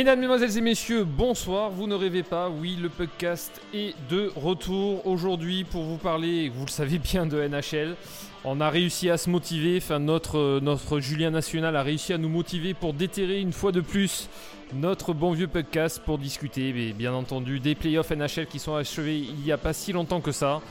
Mesdames, Mesdemoiselles et Messieurs, bonsoir. Vous ne rêvez pas, oui, le podcast est de retour aujourd'hui pour vous parler, vous le savez bien, de NHL. On a réussi à se motiver, enfin notre, notre Julien National a réussi à nous motiver pour déterrer une fois de plus notre bon vieux podcast pour discuter, bien entendu, des playoffs NHL qui sont achevés il n'y a pas si longtemps que ça.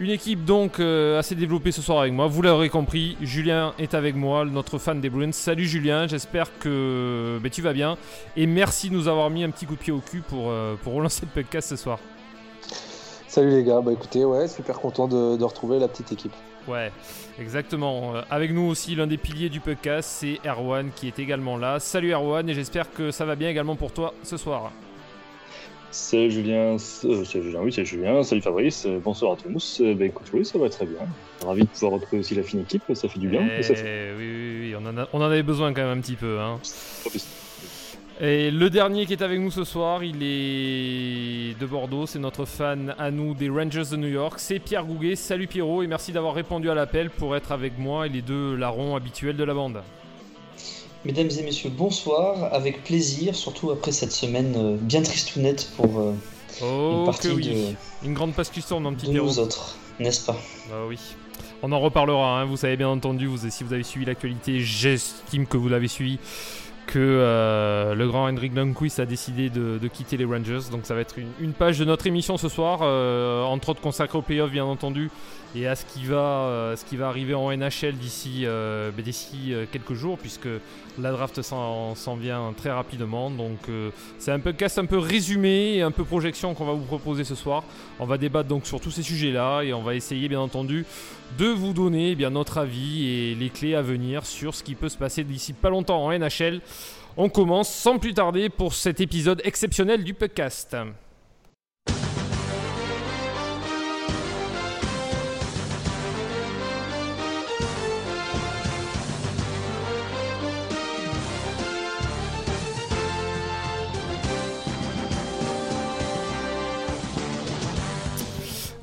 Une équipe donc euh, assez développée ce soir avec moi. Vous l'aurez compris, Julien est avec moi, notre fan des Bruins. Salut Julien, j'espère que ben, tu vas bien. Et merci de nous avoir mis un petit coup de pied au cul pour, euh, pour relancer le podcast ce soir. Salut les gars, bah écoutez, ouais, super content de, de retrouver la petite équipe. Ouais, exactement. Euh, avec nous aussi, l'un des piliers du podcast, c'est Erwan qui est également là. Salut Erwan, et j'espère que ça va bien également pour toi ce soir. Salut Julien, euh, salut Julien, oui, c'est Julien, salut Fabrice, euh, bonsoir à tous. Euh, ben écoute, oui, ça va très bien. Ravi de pouvoir retrouver aussi la fine équipe, ça fait du bien. Eh oui, oui, oui, on en, on en, avait besoin quand même un petit peu. Hein. Et le dernier qui est avec nous ce soir, il est de Bordeaux, c'est notre fan à nous des Rangers de New York, c'est Pierre Gouguet. Salut Pierrot et merci d'avoir répondu à l'appel pour être avec moi et les deux larrons habituels de la bande. Mesdames et messieurs, bonsoir, avec plaisir, surtout après cette semaine euh, bien tristounette pour euh, oh, une partie oui. Une grande passe dans un petit de nous autres, n'est-ce pas? Ah oui. On en reparlera, hein. vous savez bien entendu, vous, si vous avez suivi l'actualité, j'estime que vous l'avez suivi, que euh, le grand Henrik Lundqvist a décidé de, de, quitter les Rangers. Donc ça va être une, une page de notre émission ce soir, euh, entre autres consacrée au playoff bien entendu, et à ce qui va, euh, arriver en NHL d'ici euh, ben, d'ici quelques jours, puisque la draft s'en vient très rapidement. Donc c'est un podcast un peu résumé un peu projection qu'on va vous proposer ce soir. On va débattre donc sur tous ces sujets-là et on va essayer bien entendu de vous donner eh bien, notre avis et les clés à venir sur ce qui peut se passer d'ici pas longtemps en NHL. On commence sans plus tarder pour cet épisode exceptionnel du podcast.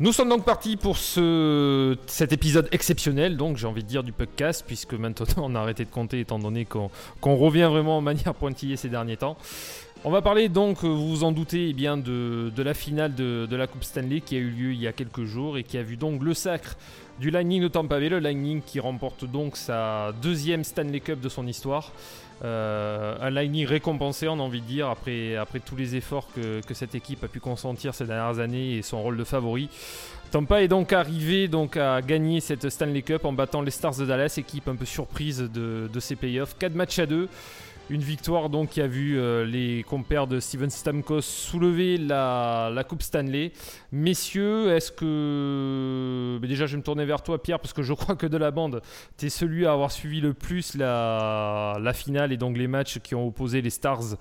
Nous sommes donc partis pour ce, cet épisode exceptionnel, donc j'ai envie de dire du podcast, puisque maintenant on a arrêté de compter étant donné qu'on revient vraiment en manière pointillée ces derniers temps. On va parler donc, vous vous en doutez, eh bien de, de, la finale de, de, la Coupe Stanley qui a eu lieu il y a quelques jours et qui a vu donc le sacre du Lightning de Tampa Bay, le Lightning qui remporte donc sa deuxième Stanley Cup de son histoire. Euh, un Lightning récompensé, on a envie de dire, après, après tous les efforts que, que, cette équipe a pu consentir ces dernières années et son rôle de favori. Tampa est donc arrivé donc à gagner cette Stanley Cup en battant les Stars de Dallas, équipe un peu surprise de, de ces playoffs. 4 matchs à 2. Une victoire donc qui a vu euh, les compères de Steven Stamkos soulever la, Coupe Stanley. Messieurs, est-ce que... Déjà je vais me tourner vers toi Pierre parce que je crois que de la bande, tu es celui à avoir suivi le plus la, finale et donc les matchs qui ont opposé les Stars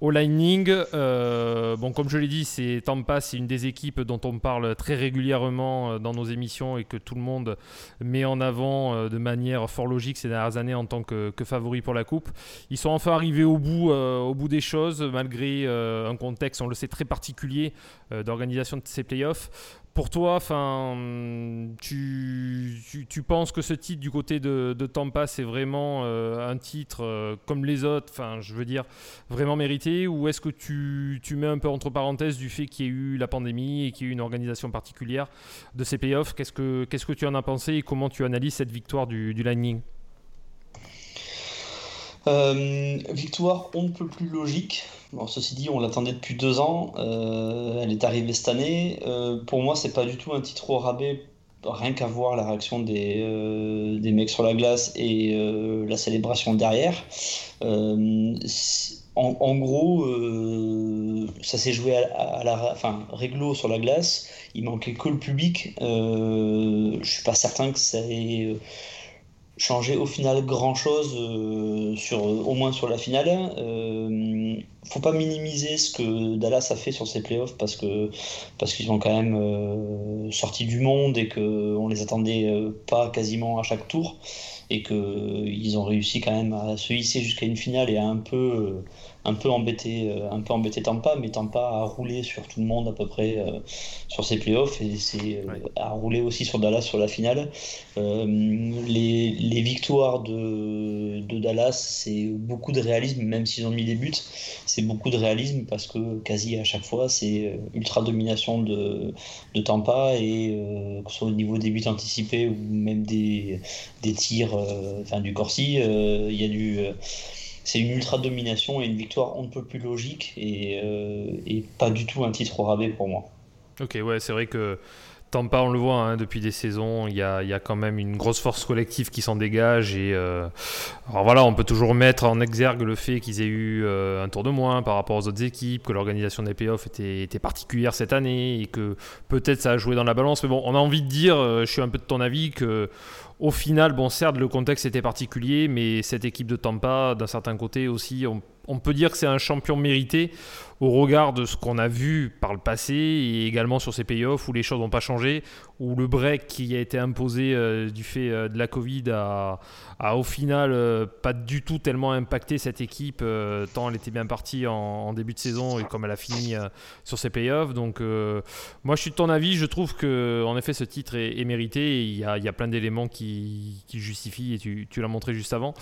au Lightning. Euh, bon comme je l'ai dit, c'est Tampa, c'est une des équipes dont on parle très régulièrement euh, dans nos émissions et que tout le monde met en avant de manière fort logique ces dernières années en tant que, que favori pour la Coupe. Ils sont enfin arriver au bout, euh, au bout des choses, malgré euh, un contexte, on le sait, très particulier euh, d'organisation de ces playoffs. Pour toi, tu, tu, tu, penses que ce titre du côté de, de Tampa, c'est vraiment un titre comme les autres, je veux dire, vraiment mérité Ou est-ce que tu, tu, mets un peu entre parenthèses du fait qu'il y ait eu la pandémie et qu'il y ait eu une organisation particulière de ces playoffs? Que, qu'est-ce que tu en as pensé et comment tu analyses cette victoire du Lightning? Euh, victoire on ne peut plus logique. Ceci dit, on l'attendait depuis deux ans. Euh, elle est arrivée cette année. Euh, pour moi, c'est pas du tout un titre au rabais. Rien qu'à voir la réaction des, euh, des mecs sur la glace et euh, la célébration derrière. En, gros, ça s'est joué à, la, enfin, réglo sur la glace. Il manquait que le public. je suis pas certain que ça ait changer au final grand chose euh, sur au moins sur la finale. Euh, faut pas minimiser ce que Dallas a fait sur ses playoffs parce que parce qu'ils ont quand même euh, sorti du monde et que on les attendait euh, pas quasiment à chaque tour et que ils ont réussi quand même à se hisser jusqu'à une finale et à un peu un peu embêté, euh, un peu embêté Tampa, mais Tampa a roulé sur tout le monde à peu près euh, sur ses playoffs et c'est euh, a roulé aussi sur Dallas sur la finale. les, les, victoires de, de Dallas, c'est beaucoup de réalisme, même s'ils ont mis des buts, c'est beaucoup de réalisme parce que quasi à chaque fois c'est ultra domination de, de Tampa et que ce soit au niveau des buts anticipés ou même des, des tirs, enfin du Corsi, il y a du c'est une ultra domination et une victoire on ne peut plus logique et, euh, et, pas du tout un titre au rabais pour moi. Ok, ouais, c'est vrai que Tampa, on le voit hein, depuis des saisons, il y, a, quand même une grosse force collective qui s'en dégage. Et euh, alors voilà, on peut toujours mettre en exergue le fait qu'ils aient eu euh, un tour de moins par rapport aux autres équipes, que l'organisation des playoffs était, particulière cette année et que peut-être ça a joué dans la balance. Mais bon, on a envie de dire, je suis un peu de ton avis, que au final, bon, certes, le contexte était particulier, mais cette équipe de Tampa, d'un certain côté aussi, on, peut dire que c'est un champion mérité au regard de ce qu'on a vu par le passé et également sur ces payoffs où les choses n'ont pas changé, où le break qui a été imposé euh, du fait euh, de la Covid a, au final euh, pas du tout tellement impacté cette équipe, tant elle était bien partie en, début de saison et comme elle a fini sur ses payoffs. Donc moi je suis de ton avis, je trouve que en effet ce titre est, mérité il il y, a, plein d'éléments qui, qui, justifient et tu, l'as montré juste avant.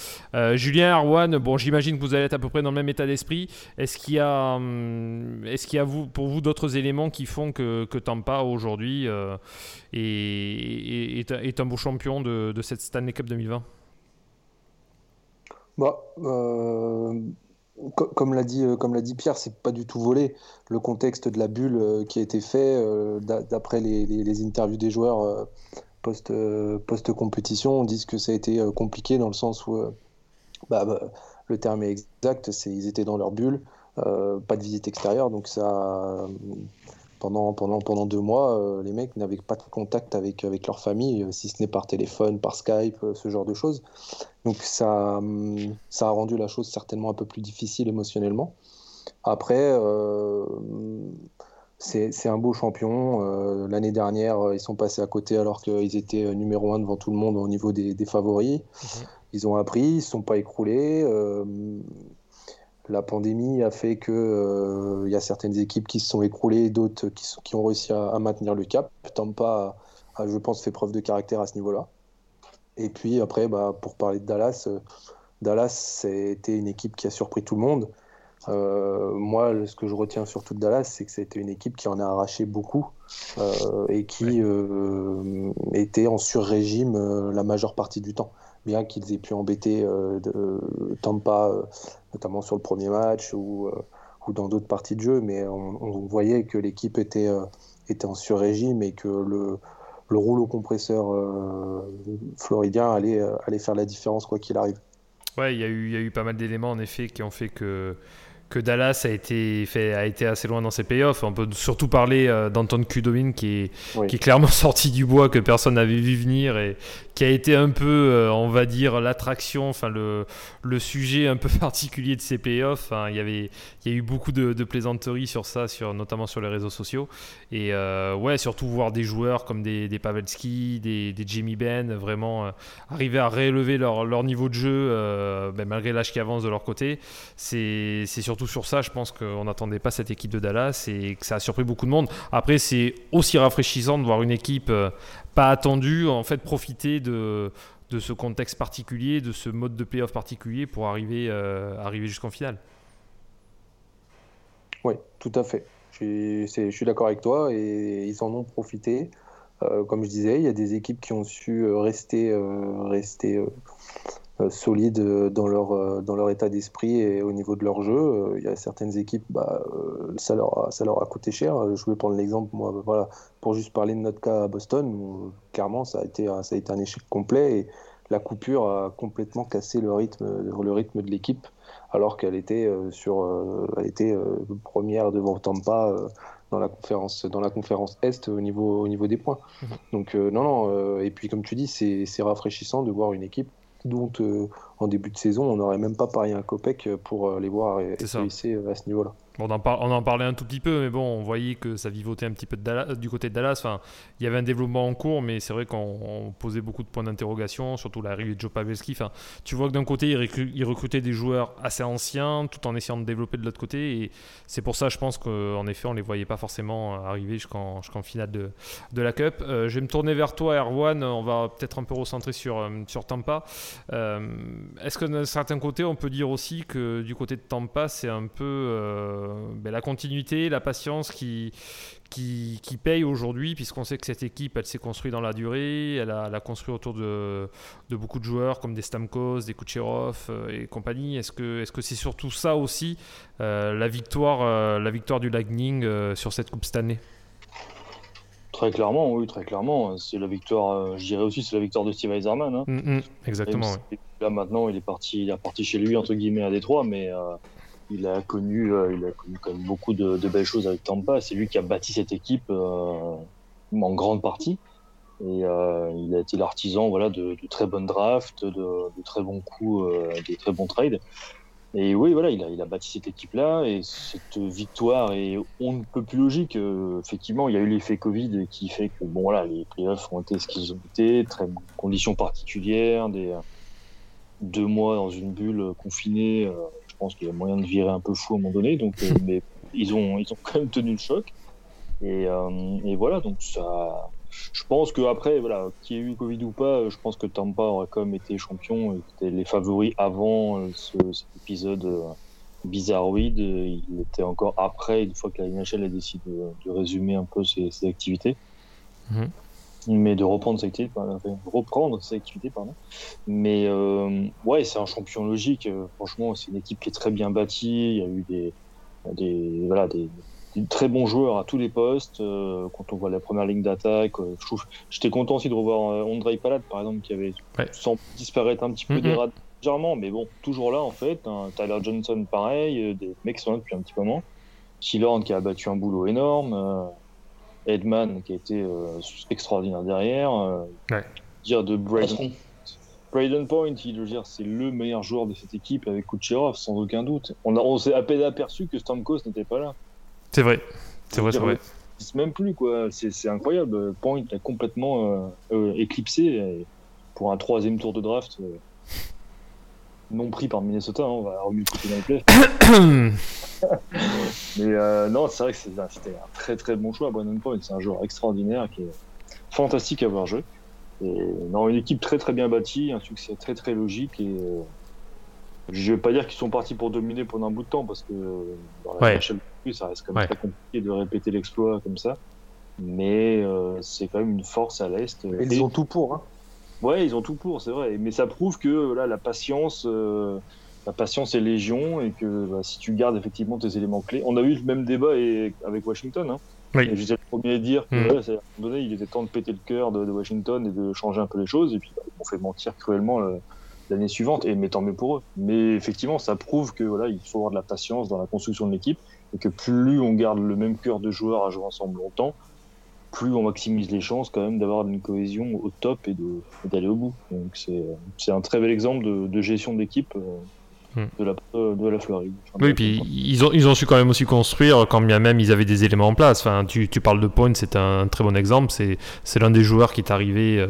Julien Arwan, bon j'imagine que vous allez être à peu près dans le même état d'esprit. Est-ce qu'il y a... Hum, euh, est-ce qu'il y a pour vous d'autres éléments qui font que, que Tampa aujourd'hui euh, est, un beau champion de, cette Stanley Cup 2020 bah, euh, comme l'a dit, dit Pierre, c'est pas du tout volé. Le contexte de la bulle qui a été fait d'après les, interviews des joueurs post, post compétition, on dit que ça a été compliqué dans le sens où bah, bah, le terme est exact, c'est ils étaient dans leur bulle. Euh, pas de visite extérieure, donc ça, pendant, pendant, pendant deux mois, euh, les mecs n'avaient pas de contact avec, avec leur famille, euh, si ce n'est par téléphone, par Skype, ce genre de choses. Donc ça, ça a rendu la chose certainement un peu plus difficile émotionnellement. Après, c'est un beau champion. L'année dernière, ils sont passés à côté alors qu'ils étaient numéro un devant tout le monde au niveau des, des favoris. Mhm. Ils ont appris, ils ne se sont pas écroulés. La pandémie a fait qu'il euh, y a certaines équipes qui se sont écroulées, d'autres qui, qui, ont réussi à, maintenir le cap. Tampa a, je pense, fait preuve de caractère à ce niveau-là. Et puis après, bah, pour parler de Dallas, euh, Dallas, c'était une équipe qui a surpris tout le monde. Euh, moi, ce que je retiens surtout de Dallas, c'est que c'était une équipe qui en a arraché beaucoup et qui était en sur-régime la majeure partie du temps bien qu'ils aient pu embêter euh, de, Tampa, euh, notamment sur le premier match ou, euh, ou dans d'autres parties de jeu, mais on, voyait que l'équipe était, était en sur-régime et que le, le rouleau compresseur floridien allait, allait faire la différence quoi qu'il arrive. Ouais, il y, y a eu pas mal d'éléments en effet qui ont fait que que Dallas a été, fait, a été assez loin dans ses payoffs. On peut surtout parler euh, d'Anton Kudowin qui est, qui est clairement sorti du bois, que personne n'avait vu venir et qui a été un peu, euh, on va dire, l'attraction, enfin le, le sujet un peu particulier de ces playoffs. il, y avait, il y a eu beaucoup de, plaisanteries sur ça, sur, notamment sur les réseaux sociaux. Et euh, ouais, surtout voir des joueurs comme des, des Pavelski, des, des Jamie Benn, vraiment arriver à réélever leur, leur niveau de jeu, ben, malgré l'âge qui avance de leur côté. C'est surtout sur ça, je pense qu'on n'attendait pas cette équipe de Dallas et que ça a surpris beaucoup de monde. Après, c'est aussi rafraîchissant de voir une équipe euh, pas attendue, en fait, profiter de, ce contexte particulier, de ce mode de playoff particulier pour arriver, euh, arriver jusqu'en finale. Oui, tout à fait. Je suis, d'accord avec toi et ils en ont profité. Euh, comme je disais, il y a des équipes qui ont su rester, rester solides euh, dans leur, euh, dans leur état d'esprit et au niveau de leur jeu. Il y a certaines équipes, bah, ça, leur a, ça leur a coûté cher. Je vais prendre l'exemple, moi, voilà, pour juste parler de notre cas à Boston, clairement, ça a, été, ça a été un échec complet et la coupure a complètement cassé le rythme, le rythme de l'équipe, alors qu'elle était, sur, elle était première devant Tampa dans la conférence dans la conférence Est au niveau au niveau des points. Mhm. Donc non non et puis comme tu dis c'est rafraîchissant de voir une équipe dont en début de saison, on n'aurait même pas parié un copec pour les voir et, et à ce niveau-là on, en parlait un tout petit peu, mais bon, on voyait que ça vivotait un petit peu du côté de Dallas. Enfin, il y avait un développement en cours, mais c'est vrai qu'on posait beaucoup de points d'interrogation, surtout l'arrivée de Joe Pavelski. Enfin, tu vois que d'un côté, il, recrutait des joueurs assez anciens, tout en essayant de développer de l'autre côté. Et c'est pour ça, je pense qu'en effet, on ne les voyait pas forcément arriver jusqu'en finale de, de, la Cup. Euh, je vais me tourner vers toi, Erwan. On va peut-être un peu recentrer sur, euh, sur Tampa. Euh, est-ce que d'un certain côté, on peut dire aussi que du côté de Tampa, c'est un peu ben, la continuité, la patience qui, qui, paye aujourd'hui, puisqu'on sait que cette équipe, elle s'est construite dans la durée, elle a, construit autour de, beaucoup de joueurs comme des Stamkos, des Kucherov euh, et compagnie. Est-ce que c'est -ce surtout ça aussi, euh, la, victoire, euh, la victoire du Lightning sur cette Coupe cette année? Très clairement, oui, très clairement. C'est la victoire, je dirais aussi, c'est la victoire de Steve Eiserman. Hein. Mm, mm, exactement. Là maintenant, il est parti, il est parti chez lui entre guillemets à Détroit, mais il a connu, euh, il a connu quand même beaucoup de, belles choses avec Tampa. C'est lui qui a bâti cette équipe euh, en grande partie. Et euh, il a été l'artisan voilà, de, très bonnes drafts, de, très bons coups, de très bons trades. Et oui, voilà, il a, il a bâti cette équipe-là et cette victoire est on ne peut plus logique. effectivement, il y a eu l'effet Covid qui fait que bon voilà, les playoffs ont été ce qu'ils ont été, très conditions particulières, des deux mois dans une bulle confinée pense qu'il y a moyen de virer un peu fou à un moment donné. Donc, euh, mais ils ont, ils ont quand même tenu le choc. Et, euh, et voilà, donc ça. Je pense qu'après, voilà, qu'il y ait eu Covid ou pas, je pense que Tampa aurait quand même été champion. C'était les favoris avant euh, ce, cet épisode bizarroïde. Il était encore après, une fois que la NHL a décidé de, résumer un peu ses, activités. Mhm mais de reprendre sa activité, reprendre sa activité, pardon. Mais euh, ouais, c'est un champion logique. Euh, franchement, c'est une équipe qui est très bien bâtie. Il y a eu des, des voilà, des, très bons joueurs à tous les postes. Euh, quand on voit la première ligne d'attaque, je trouve, j'étais content aussi de revoir Andrei Palat, par exemple, qui avait sans disparaître un petit peu des rats légèrement, mais bon, toujours là en fait. Tyler Johnson, pareil, des mecs qui sont là depuis un petit moment. Killorn qui a battu un boulot énorme. Edman qui a été euh, extraordinaire derrière. Euh, dire de Braden, Braden Point, il, dire, c'est le meilleur joueur de cette équipe avec Kucherov, sans aucun doute. On, on s'est à peine aperçu que Stamkos n'était pas là. C'est vrai, c'est vrai, c'est vrai. Même plus, quoi. C'est incroyable. Point a complètement euh, éclipsé pour un troisième tour de draft non pris par Minnesota, hein, on va remuer le dans les plaies. Mais euh, non, c'est vrai que c'était un très très bon choix. Brandon Point, c'est un joueur extraordinaire qui est fantastique à voir jouer. Et non, une équipe très très bien bâtie, un succès très très logique. Et euh, je vais pas dire qu'ils sont partis pour dominer pendant un bout de temps parce que dans la ouais. Ça reste quand même très compliqué de répéter l'exploit comme ça. Mais euh, c'est quand même une force à l'est. Ils ont tout pour. Hein. Ouais, ils ont tout pour, c'est vrai. Mais ça prouve que là, la patience, euh, la patience est légion et que bah, si tu gardes effectivement tes éléments clés, on a eu le même débat avec Washington. Hein. Oui. J'étais le premier à dire qu'à mm. un moment donné, il était temps de péter le cœur de, Washington et de changer un peu les choses. Et puis, bah, on fait mentir cruellement l'année suivante. Et mais tant mieux pour eux. Mais effectivement, ça prouve que voilà, il faut avoir de la patience dans la construction de l'équipe et que plus on garde le même cœur de joueurs à jouer ensemble longtemps, plus on maximise les chances quand même d'avoir une cohésion au top et d'aller au bout. Donc c'est un très bel exemple de, de gestion d'équipe euh, Hmm. de, la, de la Floride. oui, puis ils ont, ils ont su quand même aussi construire, quand bien même ils avaient des éléments en place. Enfin, tu, tu parles de Point, c'est un très bon exemple. C'est l'un des joueurs qui est arrivé, euh,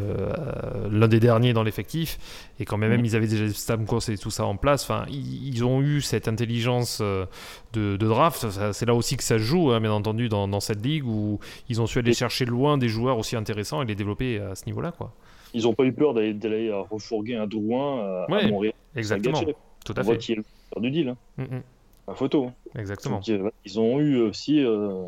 l'un des derniers dans l'effectif. Et quand même, hmm. ils avaient déjà Stamkos et tout ça en place. Enfin, ils, ont eu cette intelligence euh, de, de draft. C'est là aussi que ça joue, hein, bien entendu, dans, dans, cette ligue où ils ont su aller chercher loin des joueurs aussi intéressants et les développer à ce niveau-là. quoi. Ils n'ont pas eu peur d'aller refourguer un Drouin à, ouais, à Montréal. Exactement. Tout à on fait. Voit qui est le du deal. Hein. Mm, mm. La photo. Hein. Exactement. Euh, ils ont eu aussi euh,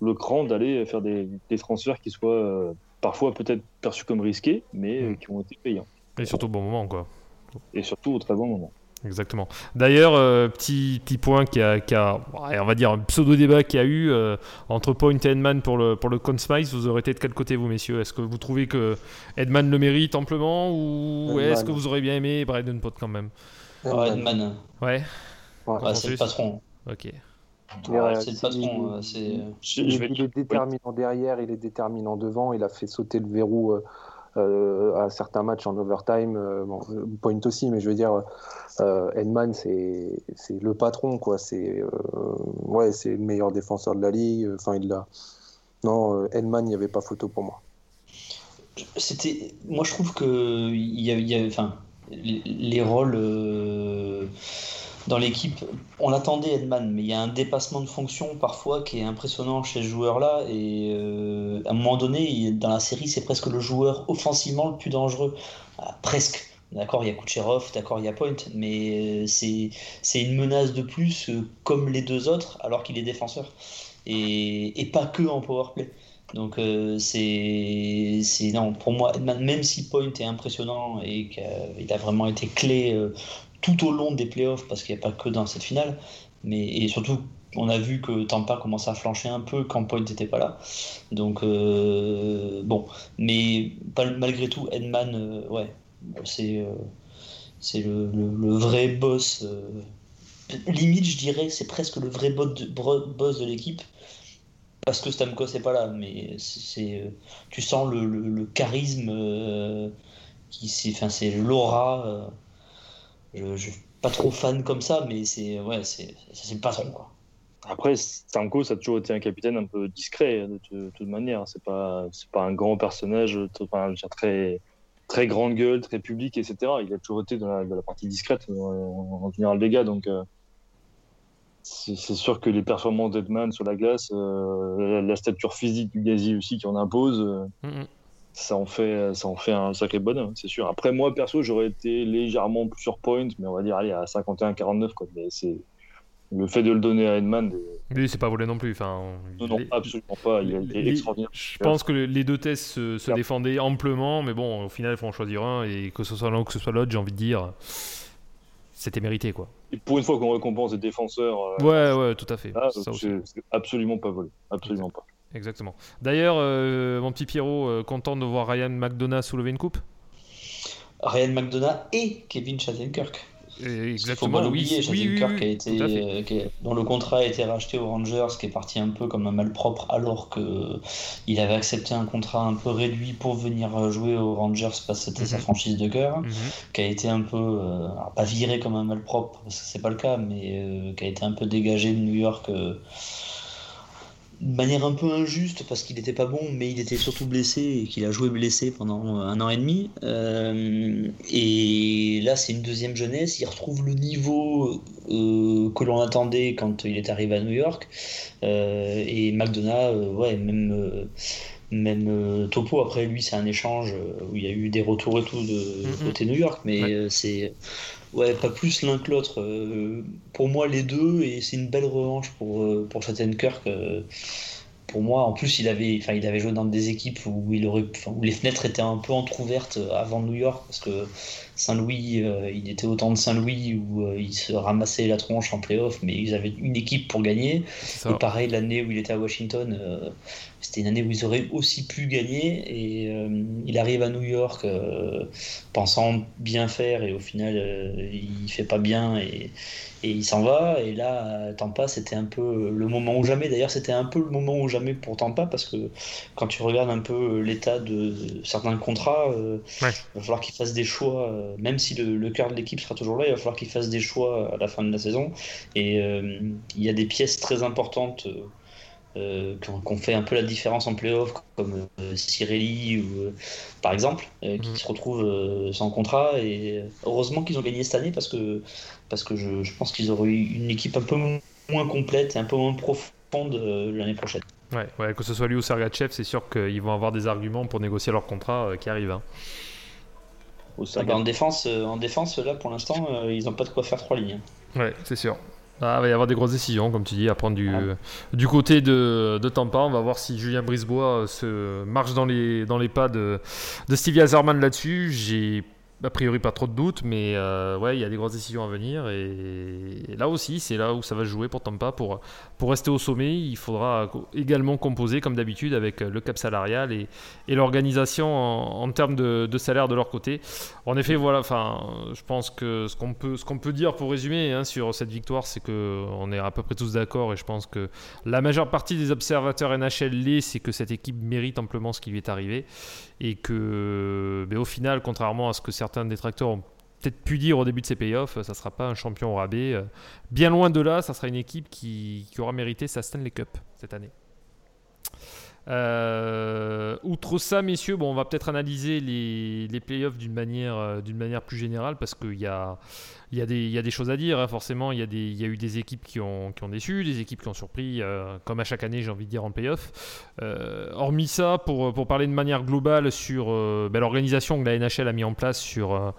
le cran d'aller faire des, des, transferts qui soient euh, parfois peut-être perçus comme risqués, mais mm. qui ont été payants. Et surtout au bon moment, quoi. Et surtout au très bon moment. Exactement. D'ailleurs, petit, petit point qui a, qui a, on va dire, un pseudo-débat qu'il y a eu entre Point et Edman pour le, pour le Consmice. Vous aurez été de quel côté, vous, messieurs? Est-ce que vous trouvez que Edman le mérite amplement ou est-ce que vous aurez bien aimé Braden Pot quand même? Ouais, Edman. Ouais. c'est le patron. Ok. c'est le patron. Il, est déterminant derrière, il est déterminant devant. Il a fait sauter le verrou euh, à certains matchs en overtime. point aussi, mais je veux dire, Edman, c'est le patron, quoi. C'est ouais, c'est le meilleur défenseur de la ligue. Enfin, il l'a. Non, Edman, il n'y avait pas photo pour moi. C'était, moi, je trouve que il y avait, enfin, les, rôles dans l'équipe, on l'attendait Edman, mais il y a un dépassement de fonction parfois qui est impressionnant chez ce joueur-là. Et euh, à un moment donné, dans la série, c'est presque le joueur offensivement le plus dangereux. Ah, presque. D'accord, il y a Kucherov, d'accord, il y a Point, mais euh, c'est une menace de plus euh, comme les deux autres, alors qu'il est défenseur. Et, pas que en powerplay. Donc c'est non pour moi Edman, même si Point est impressionnant et qu'il a vraiment été clé tout au long des playoffs, parce qu'il n'y a pas que dans cette finale, mais et surtout on a vu que Tampa commençait à flancher un peu quand Point n'était pas là. Donc euh, bon, mais malgré tout, Edman, euh, ouais, c'est euh, c'est le, vrai boss. limite, je dirais, c'est presque le vrai boss de, l'équipe. Parce que Stamkos n'est pas là, mais c'est tu sens le, charisme qui c'est l'aura je, ne suis pas trop fan comme ça, mais c'est ouais, c'est le patron quoi. Après, Stanko, ça a toujours été un capitaine un peu discret de, toute manière. C'est pas c'est pas un grand personnage, très très grande gueule, très public, etc. Il a toujours été dans la, partie discrète en, général des gars, donc. Euh, c'est sûr que les performances d'Edman sur la glace, euh, la, stature physique du Gazi aussi qui en impose, euh, mm, mm ça en fait, ça en fait un sacré bonhomme, c'est sûr. Après, moi, perso, j'aurais été légèrement plus sur point, mais on va dire, allez, à 51-49, quoi. Mais c'est le fait de le donner à Edman. Lui, c'est pas volé non plus. Enfin, non, non, absolument pas. Il a été extraordinaire. Je pense que les deux tests se, défendaient amplement, mais bon, au final, il faut en choisir un, et que ce soit l'un ou que ce soit l'autre, j'ai envie de dire, c'était mérité, quoi. Et pour une fois qu'on récompense des défenseurs. Euh, ouais, ouais, tout à fait. c'est absolument pas volé. Absolument pas. Exactement. D'ailleurs, euh, mon petit Pierrot, euh, content de voir Ryan McDonough soulever une coupe? Ryan McDonough et Kevin Shattenkirk. Exactement. Il faut oui, Shattenkirk a été, euh, dont le contrat a été racheté aux Rangers, qui est parti un peu comme un malpropre, alors que il avait accepté un contrat un peu réduit pour venir jouer aux Rangers parce que c'était sa mhm. franchise de cœur, mhm. qui a été un peu, pas viré comme un malpropre, parce que c'est pas le cas, mais qui a été un peu dégagé de New York de manière un peu injuste parce qu'il n'était pas bon, mais il était surtout blessé et qu'il a joué blessé pendant un an et demi. Euh, et là, c'est une deuxième jeunesse. Il retrouve le niveau euh, que l'on attendait quand il est arrivé à New York. Euh, et McDonough, ouais, même. même topo après lui c'est un échange où il y a eu des retours et tout de côté New York mais c'est Ouais, pas plus l'un que l'autre. Euh, pour moi, les deux, et c'est une belle revanche pour, euh, pour Shattenkirk. Euh, pour moi, en plus, il avait, il avait joué dans des équipes où, il aurait, où les fenêtres étaient un peu entrouvertes avant New York, parce que Saint-Louis, il était autant de Saint-Louis où il se ramassait la tronche en playoff, mais ils avaient une équipe pour gagner. Et pareil, l'année où il était à Washington, c'était une année où ils auraient aussi pu gagner et euh, il arrive à New York euh, pensant bien faire et au final euh, il fait pas bien et, et il s'en va. Et là Tampa c'était un peu le moment ou jamais. D'ailleurs c'était un peu le moment ou jamais pour Tampa parce que quand tu regardes un peu l'état de certains contrats il va falloir qu'il fasse des choix même si le, le cœur de l'équipe sera toujours là il va falloir qu'il fasse des choix à la fin de la saison. Et il y a des pièces très importantes euh, qu'on fait un peu la différence en playoff, comme euh, Cirelli ou euh, par exemple, qui mhm. se retrouvent sans contrat. Et heureusement qu'ils ont gagné cette année parce que, parce que je, je pense qu'ils auraient eu une équipe un peu moins complète et un peu moins profonde l'année prochaine. Ouais, ouais, que ce soit lui ou Sergachev, c'est sûr qu'ils vont avoir des arguments pour négocier leur contrat qui arrive. Hein. Ah bah, en, défense, en défense, là pour l'instant, ils n'ont pas de quoi faire trois lignes. Ouais, c'est sûr. Ah, il va y avoir des grosses décisions, comme tu dis, à prendre du, ah. du côté de, de, Tampa. On va voir si Julien Brisebois euh, se marche dans les, dans les pas de, de Stevie Azerman là-dessus. J'ai a priori pas trop de doutes, mais euh, ouais, il y a des grosses décisions à venir. Et, là aussi, c'est là où ça va jouer pour Tampa. Pour, pour rester au sommet, il faudra également composer, comme d'habitude, avec le cap salarial et, et l'organisation en, termes de, salaire de leur côté. En effet, voilà, enfin, je pense que ce qu'on peut, ce peut dire pour résumer hein, sur cette victoire, c'est qu'on est à peu près tous d'accord. Et je pense que la majeure partie des observateurs NHL l'est, c'est que cette équipe mérite amplement ce qui lui est arrivé. Et que, mais au final, contrairement à ce que certains détracteurs ont peut-être pu dire au début de ces playoffs, ça ne sera pas un champion au rabais. Bien loin de là, ça sera une équipe qui, aura mérité sa Stanley Cup cette année. Euh, outre ça, messieurs, bon, on va peut-être analyser les, les playoffs d'une manière, euh, d'une manière plus générale parce qu'il y a, il y, a des, il y a des choses à dire, hein, forcément. Il y, a des, il y a eu des équipes qui ont, qui ont déçu, des équipes qui ont surpris, euh, comme à chaque année, j'ai envie de dire, en playoff. Euh, hormis ça, pour, pour parler de manière globale sur euh, ben, l'organisation que la NHL a mis en place sur,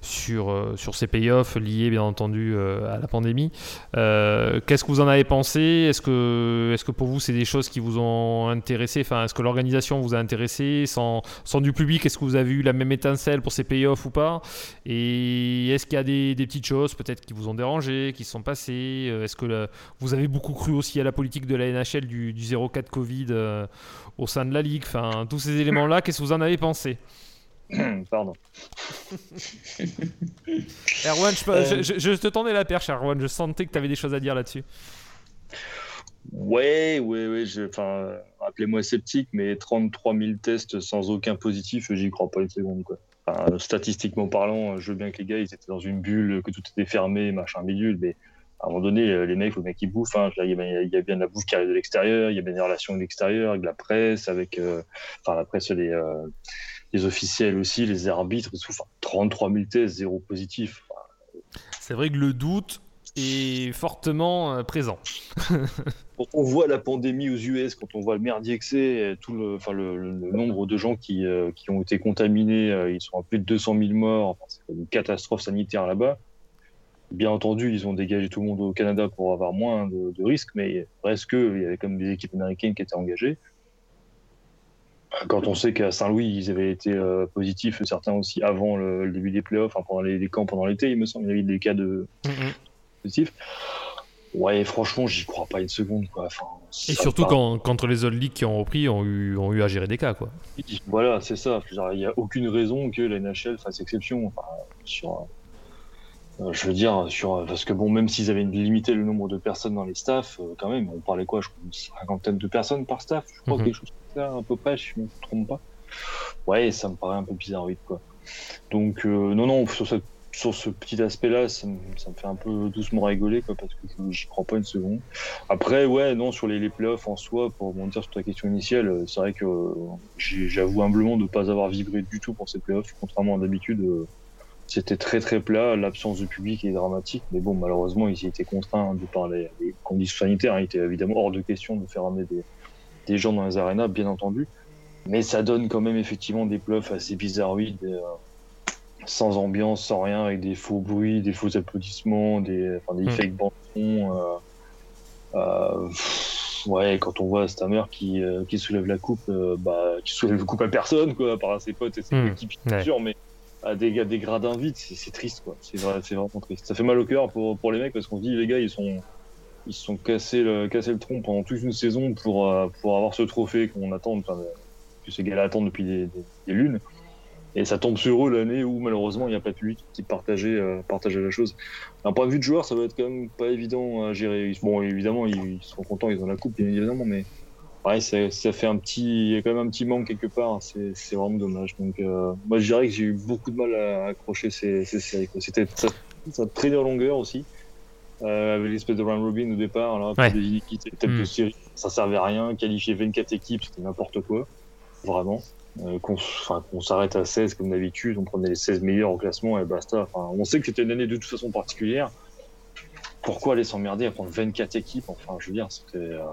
sur, sur ces playoffs liés, bien entendu, à la pandémie, qu'est-ce que vous en avez pensé? Est-ce que, est que pour vous, c'est des choses qui vous ont intéressé? Enfin, Est-ce que l'organisation vous a intéressé? Sans, sans du public, est-ce que vous avez eu la même étincelle pour ces playoffs ou pas? Et est-ce qu'il y a des, des petits choses peut-être qui vous ont dérangé, qui sont passées euh, Est-ce que vous avez beaucoup cru aussi à la politique de la NHL du, du 0,4 Covid euh, au sein de la Ligue? Enfin, tous ces éléments-là, qu'est-ce que vous en avez pensé? Pardon. Erwan, euh. je, te tendais la perche, Erwan. Je sentais que tu avais des choses à dire là-dessus. Ouais, ouais, ouais. Enfin, appelez-moi sceptique, mais 33 000 tests sans aucun positif, j'y crois pas une seconde. Quoi statistiquement parlant, je veux bien que les gars, ils étaient dans une bulle, que tout était fermé, machin bidule, mais à un moment donné, les mecs, bien qu'ils bouffent. Hein. Il, y a, bien de la bouffe qui arrive de l'extérieur, il y a bien des relations de l'extérieur, avec la presse, avec euh, enfin, la presse, les, euh, les, officiels aussi, les arbitres. Enfin, 33 000 tests, zéro positif. C'est vrai que le doute est fortement euh, présent. quand on voit la pandémie aux US, quand on voit le merdier que c'est, tout le, enfin, le, nombre de gens qui, euh, qui ont été contaminés, euh, ils sont à plus de 200 000 morts, c'est une catastrophe sanitaire là-bas. Bien entendu, ils ont dégagé tout le monde au Canada pour avoir moins de, risques, mais reste que il y avait quand même des équipes américaines qui étaient engagées. Quand on sait qu'à Saint-Louis, ils avaient été euh, positifs, certains aussi avant le, début des playoffs, pendant les, camps pendant l'été, il me semble, il y avait des cas de mm-hmm. positifs. Ouais, franchement, j'y crois pas une seconde. Quoi. Enfin, et surtout quand, quand, les autres ligues qui ont repris ont eu, ont eu à gérer des cas. Quoi. Voilà, c'est ça. Il n'y a aucune raison que la NHL fasse exception. Enfin, sur, euh, je veux dire, sur, parce que bon, même s'ils avaient limité le nombre de personnes dans les staffs, euh, quand même, on parlait quoi Je crois une cinquantaine de personnes par staff, je crois, mhm. quelque chose comme ça, à peu si je ne me trompe pas. Ouais, ça me paraît un peu bizarre, oui, quoi. Donc, euh, non, non, sur cette sur ce petit aspect-là, ça, me fait un peu doucement rigoler, quoi, parce que j'y crois pas une seconde. Après, ouais, non, sur les, les playoffs en soi, pour rebondir sur ta question initiale, euh, c'est vrai que euh, j'avoue humblement de ne pas avoir vibré du tout pour ces playoffs, contrairement à d'habitude. Euh, c'était très très plat, l'absence de public est dramatique, mais bon, malheureusement, ils y étaient contraints de par les, conditions sanitaires. Hein. il était évidemment hors de question de faire amener des, gens dans les arénas, bien entendu. Mais ça donne quand même effectivement des playoffs assez bizarroïdes sans ambiance, sans rien, avec des faux bruits, des faux applaudissements, des, enfin, des hmm. fake bandons. Euh, euh, ouais, quand on voit Stammer qui, euh, qui soulève la coupe, euh, bah, qui soulève la coupe à personne, quoi, à part ses potes et ses mmh. équipes, sûr, mais à des, des gradins vides, c'est triste, quoi. C'est vrai, vraiment triste. Ça fait mal au cœur pour, pour les mecs parce qu'on se dit, les gars, ils sont, ils se sont cassés le, cassé le tronc pendant toute une saison pour, pour avoir ce trophée qu'on attend, enfin, que ces gars-là attendent depuis des, des lunes. Et ça tombe sur eux l'année où malheureusement il n'y a pas de public qui partageait, euh, partageait la chose. D'un point de vue de joueur, ça va être quand même pas évident à gérer. Bon, évidemment, ils, sont contents, ils ont la coupe, bien évidemment, mais ouais, ça, ça, fait un petit, il y a quand même un petit manque quelque part. C'est vraiment dommage. Donc, euh, moi, je dirais que j'ai eu beaucoup de mal à accrocher ces, ces séries. C'était ça, ça traînait en longueur aussi. Euh, avec l'espèce de round robin au départ, ouais. de hmm. série, ça servait à rien. Qualifier 24 équipes, c'était n'importe quoi, vraiment. Euh, qu'on s'arrête à 16 comme d'habitude, on prenait les 16 meilleurs au classement et basta. Enfin, on sait que c'était une année de toute façon particulière. Pourquoi aller s'emmerder à prendre 24 équipes? Enfin, je veux dire, c'était euh,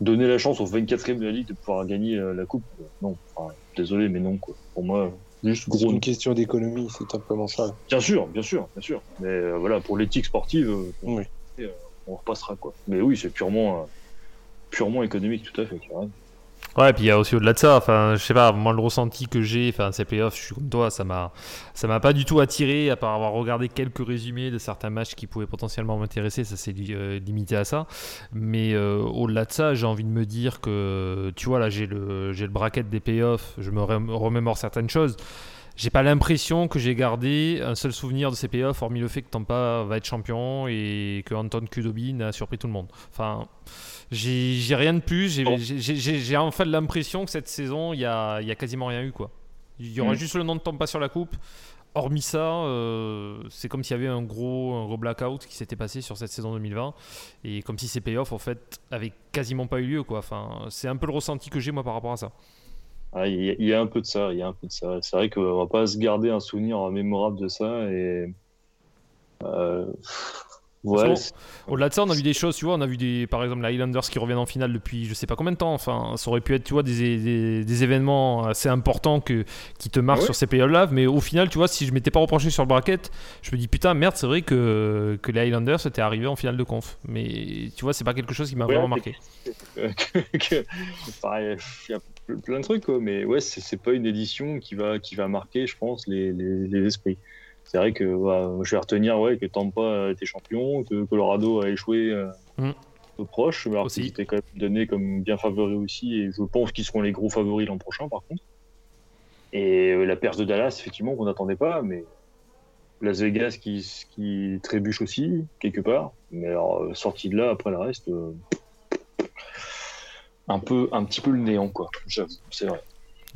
donner la chance aux 24e de la ligue de pouvoir gagner euh, la coupe. Non, désolé, mais non. Quoi. Pour moi, juste C'est une question d'économie, c'est simplement ça. Bien sûr, bien sûr, bien sûr. Mais voilà, pour l'éthique sportive, on repassera quoi. Mais oui, c'est purement, purement économique, tout à fait. Ouais, puis il y a aussi au-delà de ça, enfin, je sais pas, moi le ressenti que j'ai, enfin, ces playoffs, je suis comme toi, ça m'a, ça m'a pas du tout attiré, à part avoir regardé quelques résumés de certains matchs qui pouvaient potentiellement m'intéresser, ça s'est euh, limité à ça. Mais euh, au-delà de ça, j'ai envie de me dire que, tu vois, là, j'ai le, j'ai le bracket des playoffs, je me remémore certaines choses. J'ai pas l'impression que j'ai gardé un seul souvenir de ces playoffs, hormis le fait que Tampa va être champion et que Anton Kudobin a surpris tout le monde. Enfin. J'ai rien de plus. J'ai enfin l'impression que cette saison, il y a, y a, quasiment rien eu. quoi. Il y aura mm. juste le nom de Tampa sur la coupe. Hormis ça, euh, c'est comme s'il y avait un gros, un gros blackout qui s'était passé sur cette saison 2020. Et comme si ces payoffs, en fait, avaient quasiment pas eu lieu. quoi. Enfin, c'est un peu le ressenti que j'ai, moi, par rapport à ça. Ah, il y, a un peu de ça, il y a un peu de ça. C'est vrai qu'on va pas se garder un souvenir mémorable de ça et euh, au-delà de ça, on a vu des choses, tu vois, on a vu des, par exemple, les Highlanders qui reviennent en finale depuis je sais pas combien de temps. Enfin, ça aurait pu être, tu vois, des, des, événements assez importants que, qui te marquent sur ces playoffs-là. Mais au final, tu vois, si je m'étais pas reproché sur le bracket, je me dis putain, merde, c'est vrai que, que les Highlanders étaient arrivés en finale de conf. Mais tu vois, c'est pas quelque chose qui m'a vraiment marqué. il y a plein de trucs, quoi, mais ouais, c'est pas une édition qui va, qui va marquer, je pense, les, les, les esprits c'est vrai que je vais retenir ouais, que Tampa a été champion, que Colorado a échoué euh, mm. peu proche, mais qu'ils étaient quand même donné comme bien favoris aussi, et je pense qu'ils seront les gros favoris l'an prochain par contre. Et euh, la perte de Dallas, effectivement, qu'on n'attendait pas, mais Las Vegas qui, qui, trébuche aussi, quelque part. Mais alors, euh, sorti de là, après le reste, un, peu, un petit peu le néant, quoi, j'avoue, c'est vrai.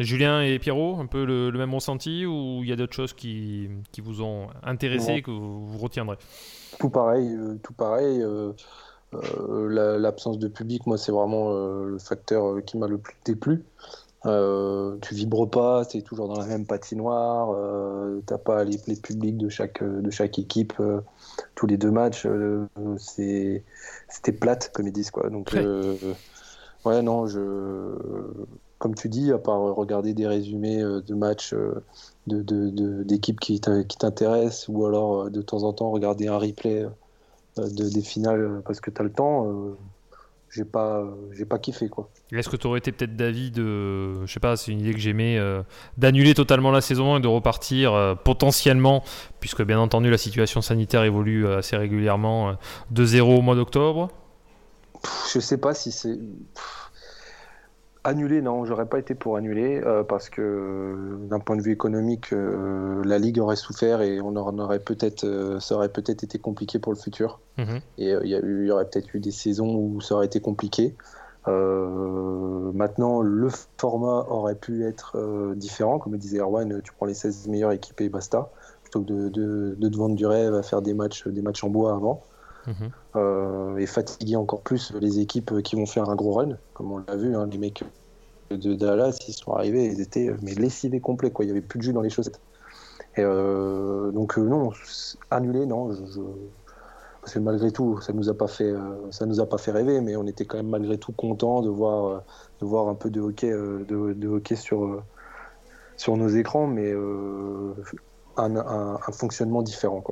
Julien et Pierrot, un peu le, même ressenti ou il y a d'autres choses qui, qui, vous ont intéressé et que vous, retiendrez? Tout pareil, euh, tout pareil. Euh, euh, l'absence de public, moi, c'est vraiment le facteur qui m'a le plus déplu. tu vibres pas, c'est toujours dans la même patinoire, t'as pas les, les, publics de chaque, de chaque équipe tous les deux matchs, c'était plate, comme ils disent. Quoi. Donc, ouais, non, je comme tu dis, à part regarder des résumés euh, de matchs euh, d'équipes de, qui t'intéressent, ou alors euh, de temps en temps regarder un replay des finales parce que tu as le temps, j'ai pas, j'ai pas kiffé. quoi. Est-ce que tu aurais été peut-être d'avis de, je sais pas, c'est une idée que j'aimais, d'annuler totalement la saison et de repartir potentiellement, puisque bien entendu la situation sanitaire évolue assez régulièrement, de zéro au mois d'octobre? Je sais pas si c'est. Annuler, non, j'aurais pas été pour annuler euh, parce que d'un point de vue économique, euh, la ligue aurait souffert et on aurait peut-être, euh, ça aurait peut-être été compliqué pour le futur. Mhm. Et il y, y, aurait peut-être eu des saisons où ça aurait été compliqué. maintenant, le format aurait pu être différent, comme disait Erwan, tu prends les 16 meilleures équipes et basta, plutôt que de, de, de te vendre du rêve à faire des matchs, des matchs en bois avant. Euh, et fatiguer encore plus les équipes qui vont faire un gros run, comme on l'a vu, hein, les mecs de Dallas, ils sont arrivés, ils étaient mais lessivés complets, il n'y avait plus de jus dans les chaussettes. Et euh, donc euh, non, annuler, non, parce que malgré tout, ça nous nous a pas fait rêver, mais on était quand même malgré tout content de voir, un peu de hockey, sur, nos écrans, mais un, fonctionnement différent.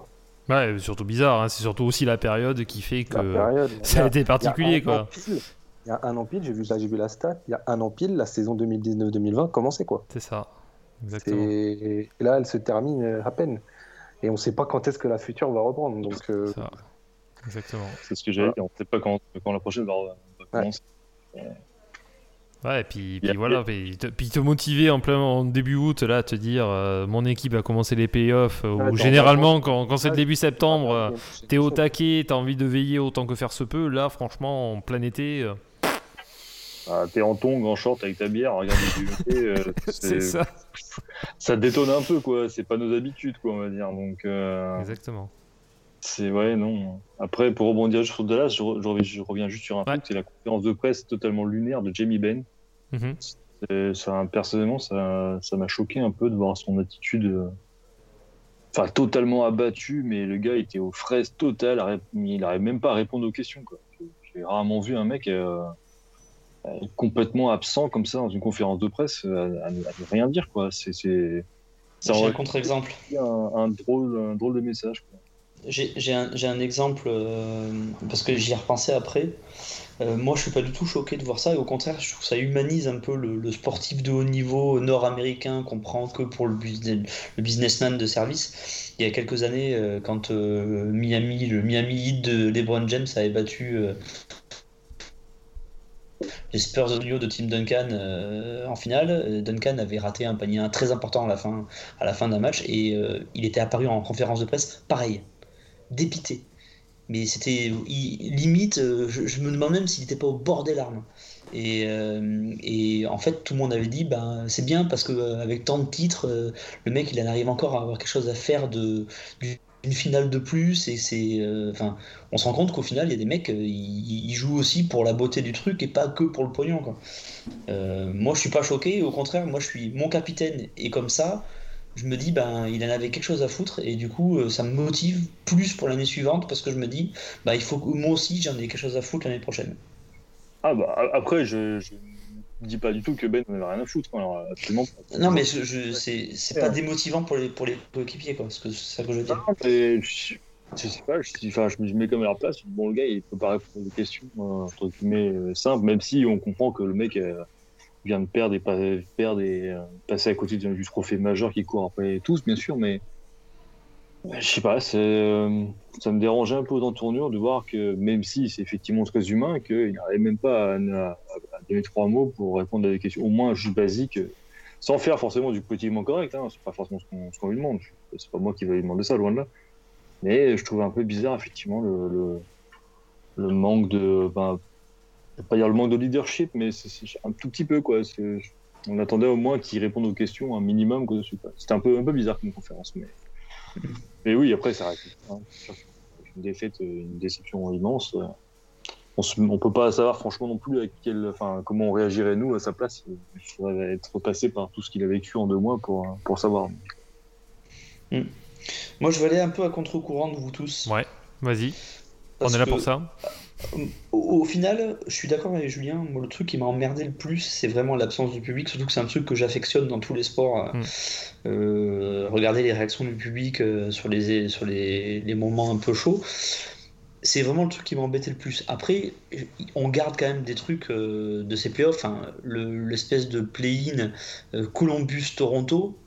Ouais, surtout bizarre, hein. c'est surtout aussi la période qui fait que ça a été particulier. quoi. Il y a un an pile, j'ai vu, j'ai vu la stat, il y a un an pile, la saison 2019-2020 commençait quoi? C'est ça, exactement. Et là, elle se termine euh, à peine. Et on ne sait pas quand est-ce que la future va reprendre. Donc, euh, ça. Exactement. C'est ce que j'ai dit, on ne sait pas quand, quand la prochaine va, commencer. Ouais, et puis, puis voilà, puis te, puis te, motiver en plein en début août, là, te dire euh, mon équipe a commencé les payoffs, ou généralement quand, quand c'est le début septembre, euh, t'es au taquet, t'as envie de veiller autant que faire se peut, là, franchement, en plein été. Euh, ah, t'es en tongs, en short avec ta bière, regarde les c'est ça. Ça détonne un peu, quoi, c'est pas nos habitudes, quoi, on va dire, donc. Exactement. C'est ouais, non. Après, pour rebondir sur Dallas, je, je, reviens juste sur un truc, c'est la conférence de presse totalement lunaire de Jamie Benn. Mhm. Ça, personnellement, ça, ça m'a choqué un peu de voir son attitude, euh, enfin totalement abattu, mais le gars était aux fraises totales, il n'arrive même pas à répondre aux questions. J'ai rarement vu un mec euh, euh, complètement absent comme ça dans une conférence de presse, à, ne rien dire quoi. C'est un contre-exemple. Un, drôle, un drôle de message. Quoi. J'ai un, exemple, parce que j'y ai repensé après. Euh, moi, je suis pas du tout choqué de voir ça, et au contraire, je trouve que ça humanise un peu le, sportif de haut niveau nord-américain qu'on prend que pour le, businessman de service. Il y a quelques années, euh, quand euh, Miami, le Miami Heat de LeBron James avait battu les Spurs de Tim Duncan en finale. Duncan avait raté un panier très important à la fin d'un match et il était apparu en conférence de presse pareil, dépité mais c'était limite, euh, je, me demande même s'il n'était pas au bord des larmes. Et, euh, et, en fait, tout le monde avait dit, ben, c'est bien parce qu'avec euh, tant de titres, le mec, il en arrive encore à avoir quelque chose à faire de, d'une finale de plus. Et c'est, enfin, on se rend compte qu'au final, il y a des mecs, ils, jouent aussi pour la beauté du truc et pas que pour le pognon. Moi, je suis pas choqué. Au contraire, moi, je suis mon capitaine et comme ça je me dis ben il en avait quelque chose à foutre et du coup euh, ça me motive plus pour l'année suivante parce que je me dis bah il faut que moi aussi j'en ai quelque chose à foutre l'année prochaine. Ah bah après je, je dis pas du tout que Ben n'en avait rien à foutre alors absolument Non mais je, c'est pas démotivant pour les pour les coéquipiers quoi parce que c'est ça que je veux dire. je, sais pas, je, enfin, je me mets comme à leur place. Bon, le gars, il peut pas répondre aux questions, euh, entre guillemets, euh, simples, même si on comprend que le mec, vient de perdre et, pas, perdre et euh, passer à côté du trophée majeur qui court après tous, bien sûr, mais je sais pas, euh, ça me dérangeait un peu dans tournure de voir que même si c'est effectivement très humain, qu'il n'arrive même pas à, donner trois mots pour répondre à des questions au moins juste basiques, sans faire forcément du quotidiennement correct. Hein, c'est pas forcément ce qu'on lui demande. C'est pas moi qui vais lui demander ça, loin de là. Mais je trouve un peu bizarre effectivement le, le, manque de ben, pas dire le manque de leadership, mais c'est un tout petit peu quoi. On attendait au moins qu'il réponde aux questions un minimum C'était un peu un peu bizarre comme conférence, mais mais oui après ça reste hein. une défaite, une déception immense. On, ne peut pas savoir franchement non plus avec quel, enfin comment on réagirait nous à sa place. Il faudrait être passé par tout ce qu'il a vécu en deux mois pour pour savoir. Hmm. Moi je vais aller un peu à contre-courant de vous tous. Ouais, vas-y. On est là pour ça. Au, final, je suis d'accord avec Julien. le truc qui m'a emmerdé le plus, c'est vraiment l'absence du public. Surtout que c'est un truc que j'affectionne dans tous les sports. Mm. Euh, regarder les réactions du public euh, sur, les, sur les, les, moments un peu chauds. C'est vraiment le truc qui m'a embêté le plus. Après, on garde quand même des trucs euh, de ces playoffs. Hein. L'espèce de play-in Columbus-Toronto.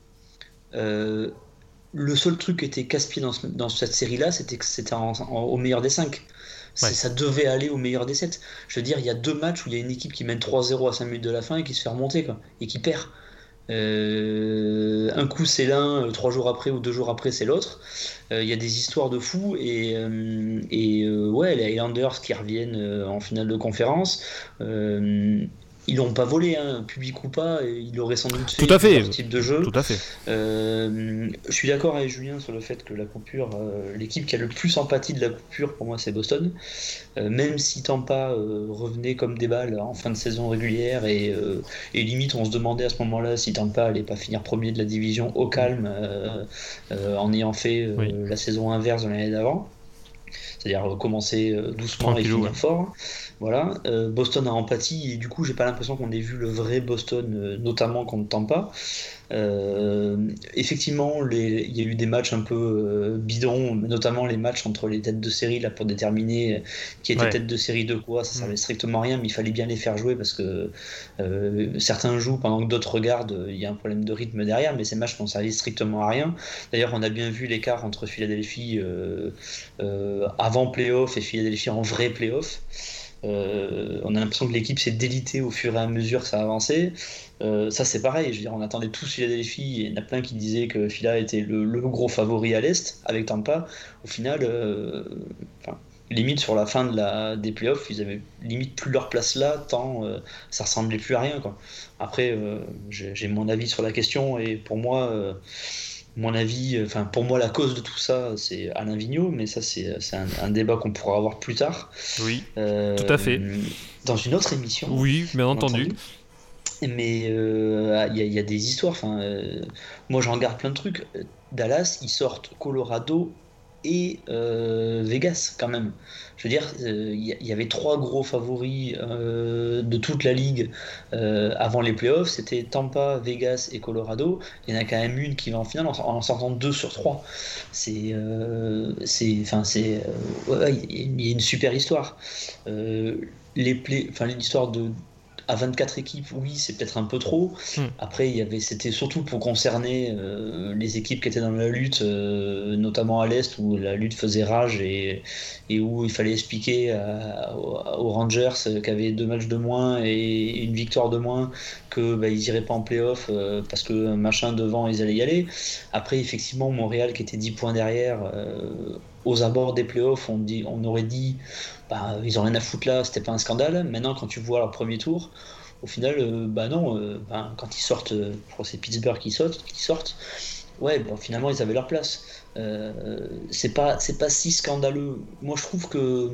le seul truc qui était casse-pied dans, dans, cette série-là, c'était que c'était au meilleur des cinq. Ça devait aller au meilleur des 7. Je veux dire, il y a deux matchs où il y a une équipe qui mène 3-0 à 5 minutes de la fin et qui se fait remonter, quoi, et qui perd. Euh, un coup c'est l'un, euh, trois jours après ou deux jours après c'est l'autre. Euh, il y a des histoires de fous et, et ouais, les Highlanders qui reviennent en finale de conférence ils l'ont pas volé, hein, public ou pas, il aurait sans doute fait, Tout à fait. ce type de jeu. Tout à fait. Euh, je suis d'accord avec Julien sur le fait que la coupure, euh, l'équipe qui a le plus empathie de la coupure pour moi c'est Boston. Euh, même si Tampa revenait comme des balles en fin de saison régulière et, et limite on se demandait à ce moment-là si Tampa allait pas finir premier de la division au calme en ayant fait la saison inverse de l'année d'avant c'est-à-dire commencer doucement et finir fort. Voilà, euh, Boston a empathie et du coup j'ai pas l'impression qu'on ait vu le vrai Boston, euh, notamment contre Tampa. Euh, effectivement, il y a eu des matchs un peu bidons, notamment les matchs entre les têtes de série là pour déterminer qui était tête de série de quoi. Ça servait mm. strictement à rien, mais il fallait bien les faire jouer parce que certains jouent pendant que d'autres regardent. Il y a un problème de rythme derrière, mais ces matchs n'ont servi strictement à rien. D'ailleurs, on a bien vu l'écart entre Philadelphie avant playoff et Philadelphie en vrai playoff. Euh, on a l'impression que l'équipe s'est délitée au fur et à mesure que ça avançait. Euh, ça, c'est pareil. Je veux dire, on attendait tous Philadelphie et il y en a plein qui disaient que Phila était le, gros favori à l'Est avec Tampa. Au final, euh, limite sur la fin des playoffs, ils avaient limite plus leur place là, tant ça ressemblait plus à rien. Après, j'ai mon avis sur la question et pour moi mon avis, enfin pour moi la cause de tout ça c'est Alain Vigneault, mais ça c'est un, débat qu'on pourra avoir plus tard. Oui, euh, tout à fait. Dans une autre émission. Oui, bien entendu. Mais euh, il y, a des histoires. Enfin, euh, moi j'en garde plein de trucs. Dallas, ils sortent Colorado et Vegas quand même. Je veux dire, il y, avait trois gros favoris de toute la ligue avant les playoffs. C'était Tampa, Vegas et Colorado. Il y en a quand même une qui va en finale en, sortant deux sur trois. C'est, c'est, enfin, c'est, il y a une super histoire. les play, enfin, l'histoire de à 24 équipes, oui, c'est peut-être un peu trop. Hmm. Après, il y avait, c'était surtout pour concerner euh, les équipes qui étaient dans la lutte, euh, notamment à l'est où la lutte faisait rage et, et où il fallait expliquer aux Rangers qui avaient deux matchs de moins et une victoire de moins que bah, ils iraient pas en playoff euh, parce que machin devant ils allaient y aller. Après, effectivement, Montréal qui était 10 points derrière aux abords des playoffs, on, dit, on aurait dit bah, ils ont rien à foutre là, c'était pas un scandale. Maintenant, quand tu vois leur premier tour, au final, euh, bah non, euh, bah, quand ils sortent, je crois c'est Pittsburgh qui sortent, qui sortent, ouais, bon, finalement ils avaient leur place. Euh, c'est pas, pas si scandaleux. Moi, je trouve que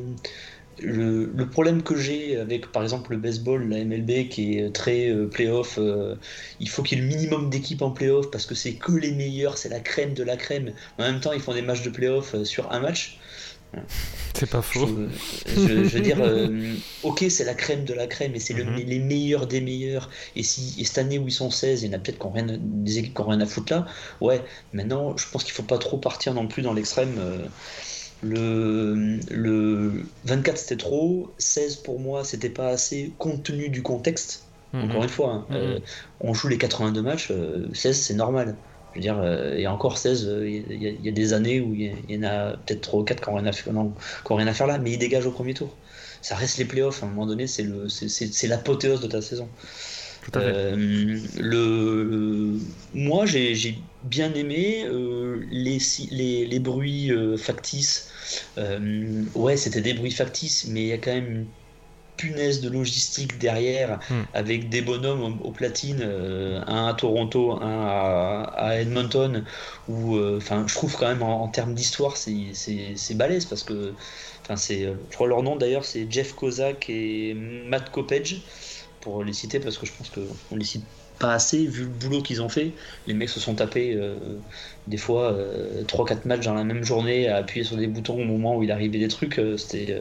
le, problème que j'ai avec, par exemple, le baseball, la MLB, qui est très playoff, il faut qu'il y ait le minimum d'équipes en playoff parce que c'est que les meilleurs, c'est la crème de la crème. En même temps, ils font des matchs de playoff sur un match. C'est pas faux. Je, veux dire, euh, ok, c'est la crème de la crème et c'est mhm. les meilleurs des meilleurs. Et si cette année où ils sont 16, il y en a peut-être rien, des équipes qui n'ont rien à foutre là. Ouais, maintenant, je pense qu'il faut pas trop partir non plus dans l'extrême. Euh, le, le 24 c'était trop, 16 pour moi c'était pas assez compte tenu du contexte. Mhm. Encore une fois, hein, mhm. euh, on joue les 82 matchs, 16 c'est normal. Je veux dire, euh, y a encore 16, euh, il y, a des années où il y, en a peut-être 3 ou 4 qui n'ont rien, rien, à faire là, mais ils dégagent au premier tour. Ça reste les playoffs, à un moment donné, c'est l'apothéose de ta saison. Euh, le, moi, j'ai bien aimé les, les, les, bruits factices. ouais, c'était des bruits factices, mais il y a quand même une punaise de logistique derrière, hmm. avec des bonhommes au, platine, euh, un à Toronto, un à, Edmonton, où, euh, enfin, je trouve quand même en, termes d'histoire, c'est balèze parce que, enfin, c'est, euh, je crois leur nom d'ailleurs, c'est Jeff Kozak et Matt Kopech, pour les citer parce que je pense qu'on les cite pas assez vu le boulot qu'ils ont fait. Les mecs se sont tapés des fois 3-4 matchs dans la même journée à appuyer sur des boutons au moment où il arrivait des trucs. C'était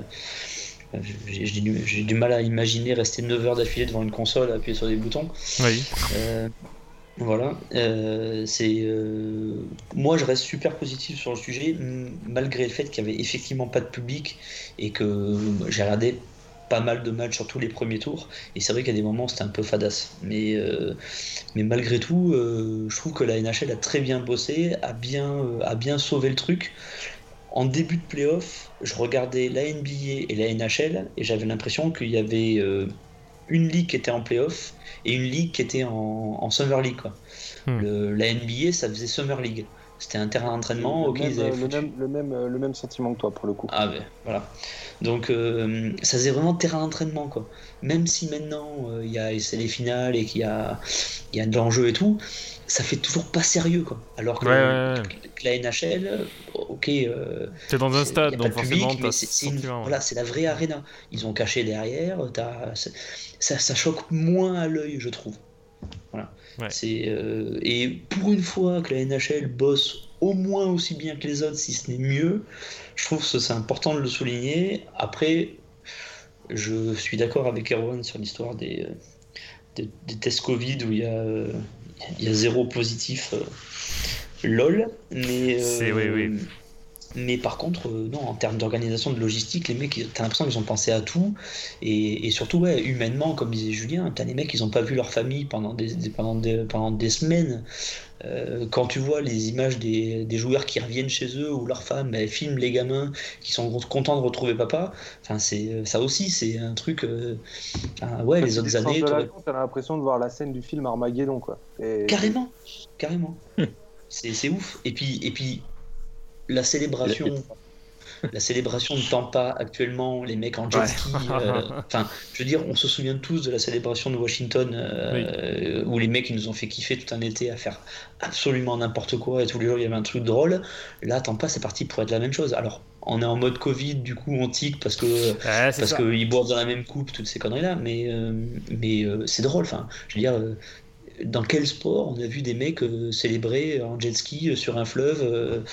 j'ai du, mal à imaginer rester 9 heures d'affilée devant une console à appuyer sur des boutons. Oui. Euh, voilà. Euh, c'est euh, moi, je reste super positif sur le sujet, malgré le fait qu'il n'y avait effectivement pas de public et que j'ai regardé pas mal de matchs sur tous les premiers tours. Et c'est vrai qu'à des moments, c'était un peu fadasse. Mais, mais malgré tout, je trouve que la NHL a très bien bossé, a bien, a bien sauvé le truc en début de playoff, je regardais la NBA et la NHL et j'avais l'impression qu'il y avait euh, une ligue qui était en playoff et une ligue qui était en, Summer League. Hmm. la NBA, ça faisait Summer League. C'était un terrain d'entraînement. Le, même, le, même, le, même, sentiment que toi pour le coup. Ah ben voilà. Donc euh, ça faisait vraiment terrain d'entraînement quoi. Même si maintenant euh, il y a c'est les finales et qu'il y a, y a de l'enjeu et tout, ça fait toujours pas sérieux quoi. Alors que, la NHL, ok. Euh, c'est dans un stade, donc forcément, c'est voilà, c'est la vraie arena. Ils ont caché derrière, ça, ça, choque moins à l'œil, je trouve. Voilà. C'est euh, et pour une fois que la NHL bosse au moins aussi bien que les autres, si ce n'est mieux, je trouve que c'est important de le souligner. Après, je suis d'accord avec Erwan sur l'histoire des, euh, des, tests Covid où il y a il y a zéro positif euh, lol. Mais, euh, mais par contre, euh, non, en termes d'organisation, de logistique, les mecs, t'as l'impression qu'ils ont pensé à tout. Et, surtout, ouais, humainement, comme disait Julien, t'as les mecs, ils ont pas vu leur famille pendant des, pendant des, pendant des semaines. quand tu vois les images des, des, joueurs qui reviennent chez eux ou leurs femmes elles filment les gamins qui sont contents de retrouver papa, enfin c'est ça aussi c'est un truc. ouais, les autres années. T'as l'impression de voir la scène du film Armageddon quoi. Carrément, carrément. c'est ouf. Et puis et puis la célébration la célébration ne tend pas actuellement, les mecs en jet ski. Euh, enfin, je veux dire, on se souvient tous de la célébration de Washington euh, où les mecs ils nous ont fait kiffer tout un été à faire absolument n'importe quoi et tous les jours il y avait un truc drôle. Là, tant pas, c'est parti pour être la même chose. Alors, on est en mode Covid, du coup on tique parce que parce qu'ils boivent dans la même coupe, toutes ces conneries là, mais euh, mais c'est drôle. Enfin, je veux dire dans quel sport on a vu des mecs célébrer en jet ski sur un fleuve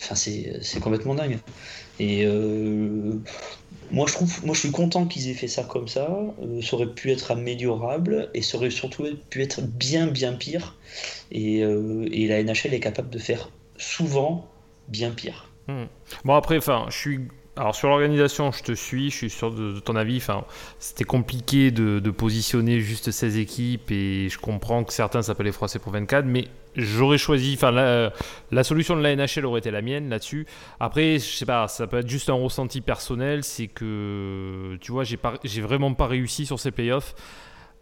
Enfin, c'est complètement dingue. Et moi, je trouve, moi, je suis content qu'ils aient fait ça comme ça. ça aurait pu être améliorable et ça aurait surtout pu être bien, bien pire. Et, et la NHL est capable de faire souvent bien pire. Hmm. Bon après, enfin, je suis alors sur l'organisation, je te suis, je suis sûr de, ton avis. Enfin, c'était compliqué de, positionner juste 16 équipes et je comprends que certains s'appellent les pour 24, mais j'aurais choisi. Enfin, la, la, solution de la NHL aurait été la mienne là-dessus. Après, je sais pas, ça peut être juste un ressenti personnel, c'est que tu vois, j'ai vraiment pas réussi sur ces playoffs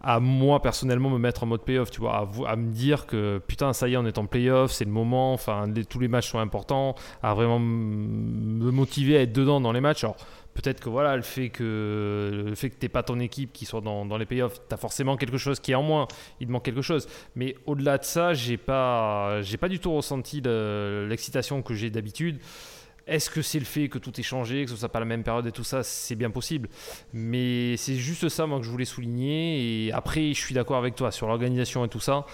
à moi personnellement me mettre en mode playoff, tu vois, à, me dire que putain, ça y est, on est en playoff, c'est le moment, enfin, tous les matchs sont importants, à vraiment me motiver à être dedans dans les matchs. Alors, peut-être que voilà, le fait que le fait que t'es pas ton équipe qui soit dans, dans les playoffs, as forcément quelque chose qui est en moins, il te manque quelque chose. Mais au-delà de ça, j'ai pas, pas du tout ressenti l'excitation que j'ai d'habitude. Est-ce que c'est le fait que tout est changé, que ce soit pas la même période et tout ça C'est bien possible. Mais c'est juste ça, moi, que je voulais souligner. Et après, je suis d'accord avec toi sur l'organisation et tout ça.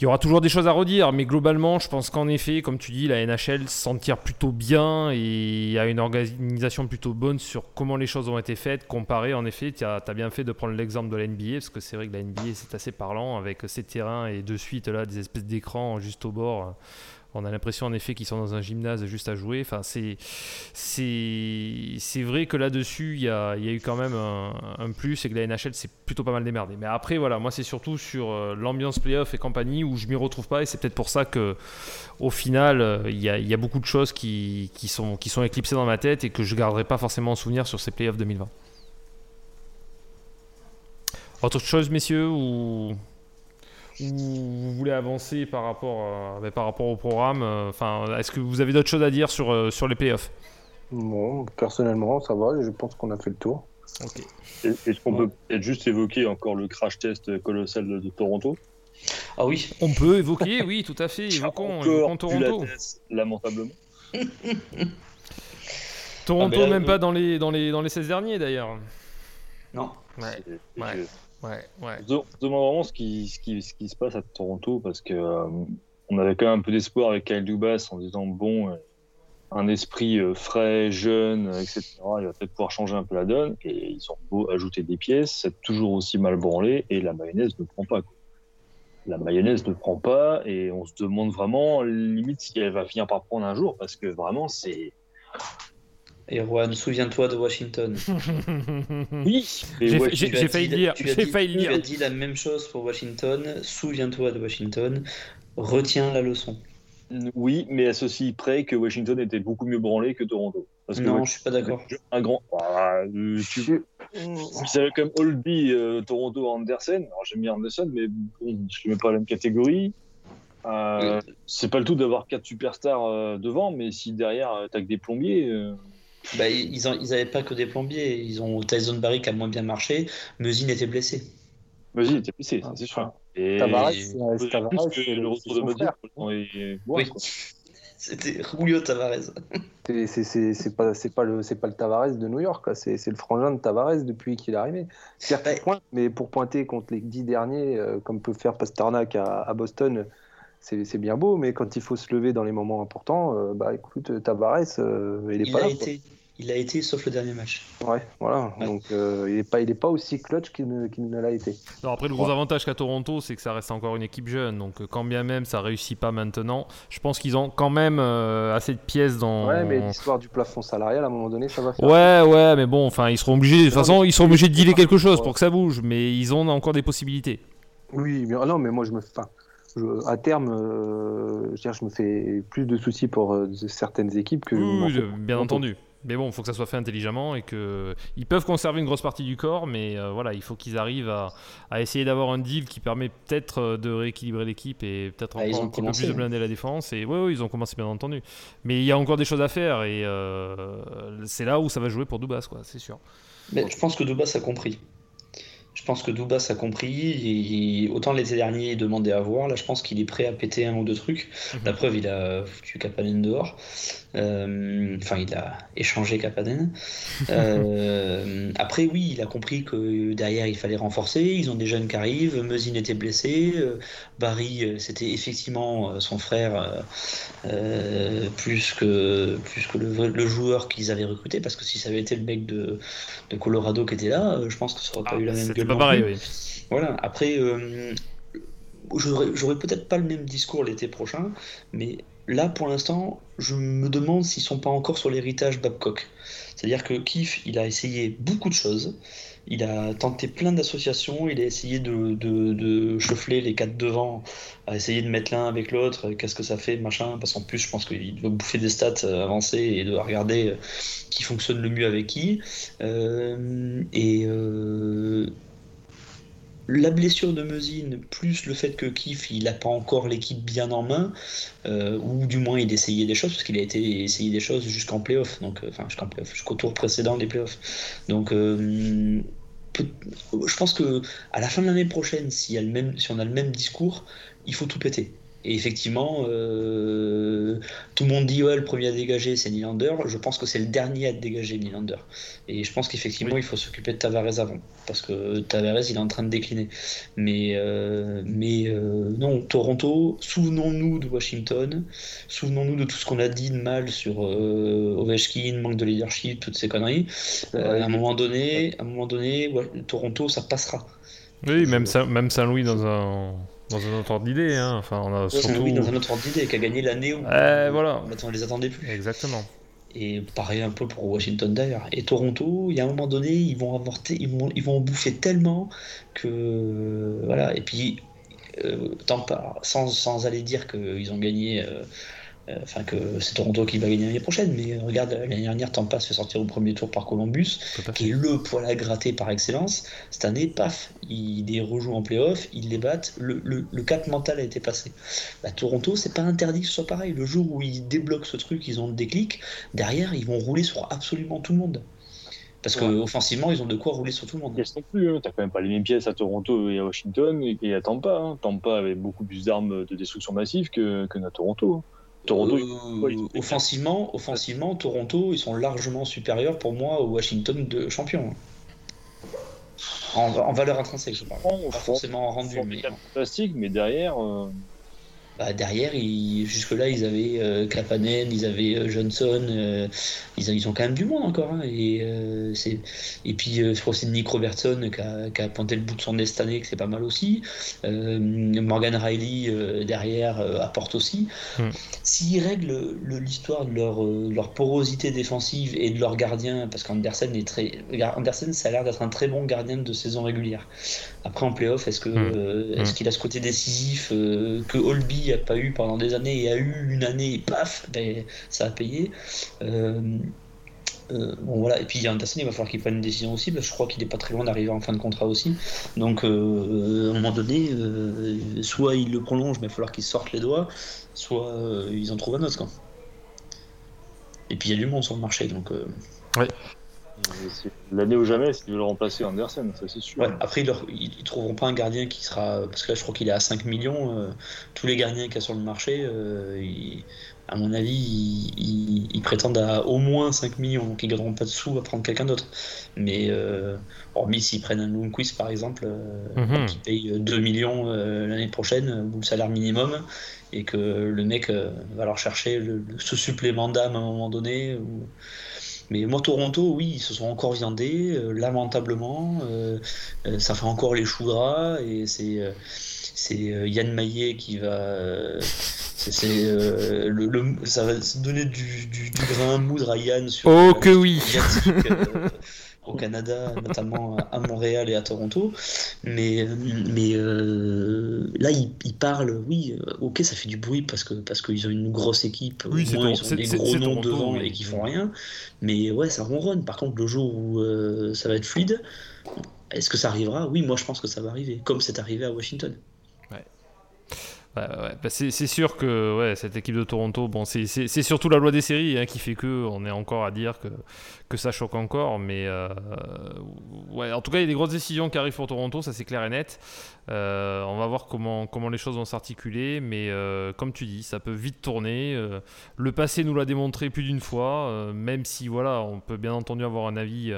Il y aura toujours des choses à redire, mais globalement, je pense qu'en effet, comme tu dis, la NHL s'en tire plutôt bien et a une organisation plutôt bonne sur comment les choses ont été faites, comparé, en effet, tu as, bien fait de prendre l'exemple de la NBA, parce que c'est vrai que la NBA, c'est assez parlant, avec ces terrains et de suite, là, des espèces d'écrans juste au bord on a l'impression en effet qu'ils sont dans un gymnase juste à jouer. Enfin, c'est, c'est, vrai que là-dessus, il y a, y a, eu quand même un, plus et que la NHL s'est plutôt pas mal démerdé. Mais après, voilà, moi c'est surtout sur euh, l'ambiance playoff et compagnie où je m'y retrouve pas et c'est peut-être pour ça que au final, euh, il y, a, y, a, beaucoup de choses qui, qui, sont, qui sont éclipsées dans ma tête et que je garderai pas forcément en souvenir sur ces playoffs 2020. Autre chose, messieurs, ou ou vous voulez avancer par rapport, par rapport au programme euh, Enfin, est-ce que vous avez d'autres choses à dire sur, euh, sur les playoffs? Bon, personnellement, ça va. Je pense qu'on a fait le tour. Est-ce qu'on peut peut-être juste évoquer encore le crash test colossal de, Toronto? Ah oui. On peut évoquer, oui, tout à fait. Évoquons, évoquons Toronto. lamentablement. Toronto, ah, même pas dans les, dans, les, dans les 16 derniers d'ailleurs. Non. Ouais. ouais. Ouais, ouais. Demande vraiment ce qui, se passe à Toronto parce que euh, on avait quand même un peu d'espoir avec Kyle Dubas en disant bon, euh, un esprit euh, frais, jeune, etc. Il va peut-être pouvoir changer un peu la donne. Et ils ont beau ajouter des pièces, c'est toujours aussi mal branlé et la mayonnaise ne prend pas. La mayonnaise ne prend pas et on se demande vraiment limite si elle va finir par prendre un jour parce que vraiment c'est Erwan, souviens-toi de Washington. oui, j'ai failli dire. J'ai failli dire. Tu as dit la même chose pour Washington. Souviens-toi de Washington. Retiens la leçon. Oui, mais à ceci près que Washington était beaucoup mieux branlé que Toronto. Parce que non, je suis pas d'accord. Un grand. Ah, tu... C'est comme Holby, euh, Toronto, Anderson. Alors j'aime bien Anderson, mais bon, je ne mets pas la même catégorie. Euh, c'est pas le tout d'avoir quatre superstars euh, devant, mais si derrière t'as que des plombiers. Bah, ils n'avaient pas que des plombiers. Ils ont Tyson Barry qui a moins bien marché. Musin était blessé. Musin était blessé, c'est sûr. Et Tavares, c'est le retour de Modric. Oui. C'était Julio Tavares. C'est pas, pas, le, pas le Tavares de New York, c'est le frangin de Tavares depuis qu'il est arrivé. Certes, pointe, mais pour pointer contre les dix derniers, euh, comme peut faire Pasternak à, à Boston, c'est bien beau, mais quand il faut se lever dans les moments importants, euh, bah écoute, Tavares, euh, il est pas là. Il a été, sauf le dernier match. Ouais, voilà. Donc euh, il n'est pas, il est pas aussi clutch qu'il ne, ne l'a été. Non, après, le gros avantage qu'à Toronto, c'est que ça reste encore une équipe jeune. Donc quand bien même ça réussit pas maintenant, je pense qu'ils ont quand même assez de pièces dans. Ouais, mais l'histoire du plafond salarial, à un moment donné, ça va faire. Ouais, ouais, mais bon, enfin, ils seront obligés. De toute façon, ils seront obligés de dealer quelque chose pour que ça bouge. Mais ils ont encore des possibilités. Oui, mais non, mais moi je me. Enfin, à terme, euh, je, je, me fais plus de soucis pour euh, certaines équipes que. Oui, bien entendu. Mais bon, il faut que ça soit fait intelligemment et que ils peuvent conserver une grosse partie du corps, mais euh, voilà, il faut qu'ils arrivent à, à essayer d'avoir un deal qui permet peut-être de rééquilibrer l'équipe et peut-être ah, encore un peu plus de blinder la défense. Et oui, ils ont commencé bien entendu. Mais il y a encore des choses à faire et c'est là où ça va jouer pour Dubas, quoi, c'est sûr. Mais je pense que Dubas a compris. Je pense que Dubas a compris. Autant l'été dernier, il demandait à voir. Là, je pense qu'il est prêt à péter un ou deux trucs. Mhm. La preuve, il a foutu Kapanen dehors. Enfin, il a échangé Kapanen. après, oui, il a compris que derrière, il fallait renforcer. Ils ont des jeunes qui arrivent. Meusine était blessé. Barry, c'était effectivement son frère plus que, plus que le, le joueur qu'ils avaient recruté. Parce que si ça avait été le mec de, de Colorado qui était là, je pense que ça aurait pas ah, eu la même gueule. pas pareil, oui. Voilà. Après, euh, j'aurais peut-être pas le même discours l'été prochain, mais là, pour l'instant, je me demande s'ils sont pas encore sur l'héritage Babcock. C'est-à-dire que Keith, il a essayé beaucoup de choses. Il a tenté plein d'associations, il a essayé de, de, chauffer les quatre devant, a essayé de mettre l'un avec l'autre, qu'est-ce que ça fait, machin, parce qu'en plus je pense qu'il doit bouffer des stats avancées et de regarder qui fonctionne le mieux avec qui. Euh, et, euh, la blessure de Meusine, plus le fait que Kif il n'a pas encore l'équipe bien en main, euh, ou du moins il essayait des choses, parce qu'il a été essayé des choses jusqu'en playoff, donc euh, enfin jusqu'au tour précédent des playoffs. Donc euh, je pense que à la fin de l'année prochaine, si, même, si on a le même discours, il faut tout péter. Et effectivement, euh, tout le monde dit ouais, le premier à dégager c'est Nylander. Je pense que c'est le dernier à dégager Nylander. Et je pense qu'effectivement il faut s'occuper de Tavares avant, parce que Tavares il est en train de décliner. Mais, euh, mais euh, non, Toronto, souvenons-nous de Washington, souvenons-nous de tout ce qu'on a dit de mal sur Ovechkin, manque de leadership, toutes ces conneries. à un moment donné, à un moment donné, Toronto ça passera. Oui, même, même Saint-Louis dans un dans un autre ordre d'idée, hein. Enfin, on a surtout... Oui, dans un autre ordre d'idée, qui a gagné l'année où voilà. on les attendait plus. Exactement. Et pareil un peu pour Washington d'ailleurs. Et Toronto, il y a un moment donné, ils vont avorter, ils vont, ils vont bouffer tellement que voilà. Et puis, euh, sans, sans, aller dire qu'ils ont gagné euh, euh, enfin que c'est Toronto qui va gagner l'année prochaine, mais regarde, l'année dernière, Tampa se fait sortir au premier tour par Columbus, qui est le poil à gratter par excellence. Cette année, paf, il les rejoue en playoff, ils les battent, le, le, cap mental a été passé. Bah, Toronto, c'est pas interdit que ce soit pareil. Le jour où ils débloquent ce truc, ils ont le déclic, derrière, ils vont rouler sur absolument tout le monde. Parce qu'offensivement, ils ont de quoi rouler sur tout le monde. Yes non plus, hein. t'as quand même pas les mêmes pièces à Toronto et à Washington et à Tampa. Hein. Tampa avait beaucoup plus d'armes de destruction massive que, que à Toronto. Toronto, euh, offensivement, offensivement, Toronto, ils sont largement supérieurs pour moi au Washington de champion. En, valeur intrinsèque, je parle. Pas forcément en rendu. Mais... Fantastique, mais derrière. Euh, bah, derrière, jusque-là, ils avaient euh, ils avaient euh, Johnson, euh, ils, ils, ont quand même du monde encore. Hein, et, euh, et puis, je crois que c'est Nick Robertson qui a, qui a, pointé le bout de son nez cette année, que c'est pas mal aussi. Morgan Riley, derrière, apporte aussi. Hmm. S'ils règlent l'histoire de leur, leur, porosité défensive et de leur gardien, parce qu'Andersen est très. Andersen, ça a l'air d'être un très bon gardien de saison régulière. Après, en playoff, est-ce qu'il hmm. est hmm. qu'il a ce côté décisif que Holby a pas eu pendant des années et a eu une année et paf, ben, ça a payé. Euh, euh, bon voilà, et puis Anderson, il va falloir qu'il prenne une décision aussi, parce que je crois qu'il n'est pas très loin d'arriver en fin de contrat aussi. Donc euh, à un moment donné, soit il le prolonge, mais il va falloir qu'il sorte les doigts, soit ils en trouvent un autre. Quoi. Et puis il y a du monde sur le marché, donc. L'année ou jamais, s'ils veulent remplacer Andersen, ça c'est sûr. après, ils, ne trouveront pas un gardien qui sera. Parce que là, je crois qu'il est à 5 millions. Euh, tous les gardiens qu'il y a sur le marché, euh, à mon avis, ils, prétendent à au moins 5 millions. Donc, ils ne gagneront pas de sous à prendre quelqu'un d'autre. Mais, euh, hormis s'ils prennent un Lundqvist, par exemple, mhm. qui paye 2 millions l'année prochaine, ou le salaire minimum, et que le mec va leur chercher ce supplément d'âme à un moment donné. Ou mais moi, Toronto, oui, ils se sont encore viandés, euh, lamentablement. Euh, euh, ça fait encore les choux gras et c'est Yann Maillet qui va. c'est le, ça va donner du, du, du grain à moudre à Yann sur. Oh que oui au Canada, notamment à Montréal et à Toronto. Mais, mais euh, là, ils, parlent, oui, euh, ok, ça fait du bruit parce que parce qu'ils ont une grosse équipe, oui, moins, ils ont des gros noms devant et qui font rien. Mais ouais, ça ronronne. Par contre, le jour où euh, ça va être fluide, est-ce que ça arrivera? Oui, moi je pense que ça va arriver, comme c'est arrivé à Washington. Bah, c'est sûr que cette équipe de Toronto, bon, c'est surtout la loi des séries hein, qui fait que on est encore à dire que, ça choque encore. Mais euh, en tout cas, il y a des grosses décisions qui arrivent pour Toronto, ça c'est clair et net. Euh, on va voir comment, comment les choses vont s'articuler. Mais euh, comme tu dis, ça peut vite tourner. le passé nous l'a démontré plus d'une fois, même si voilà, on peut bien entendu avoir un avis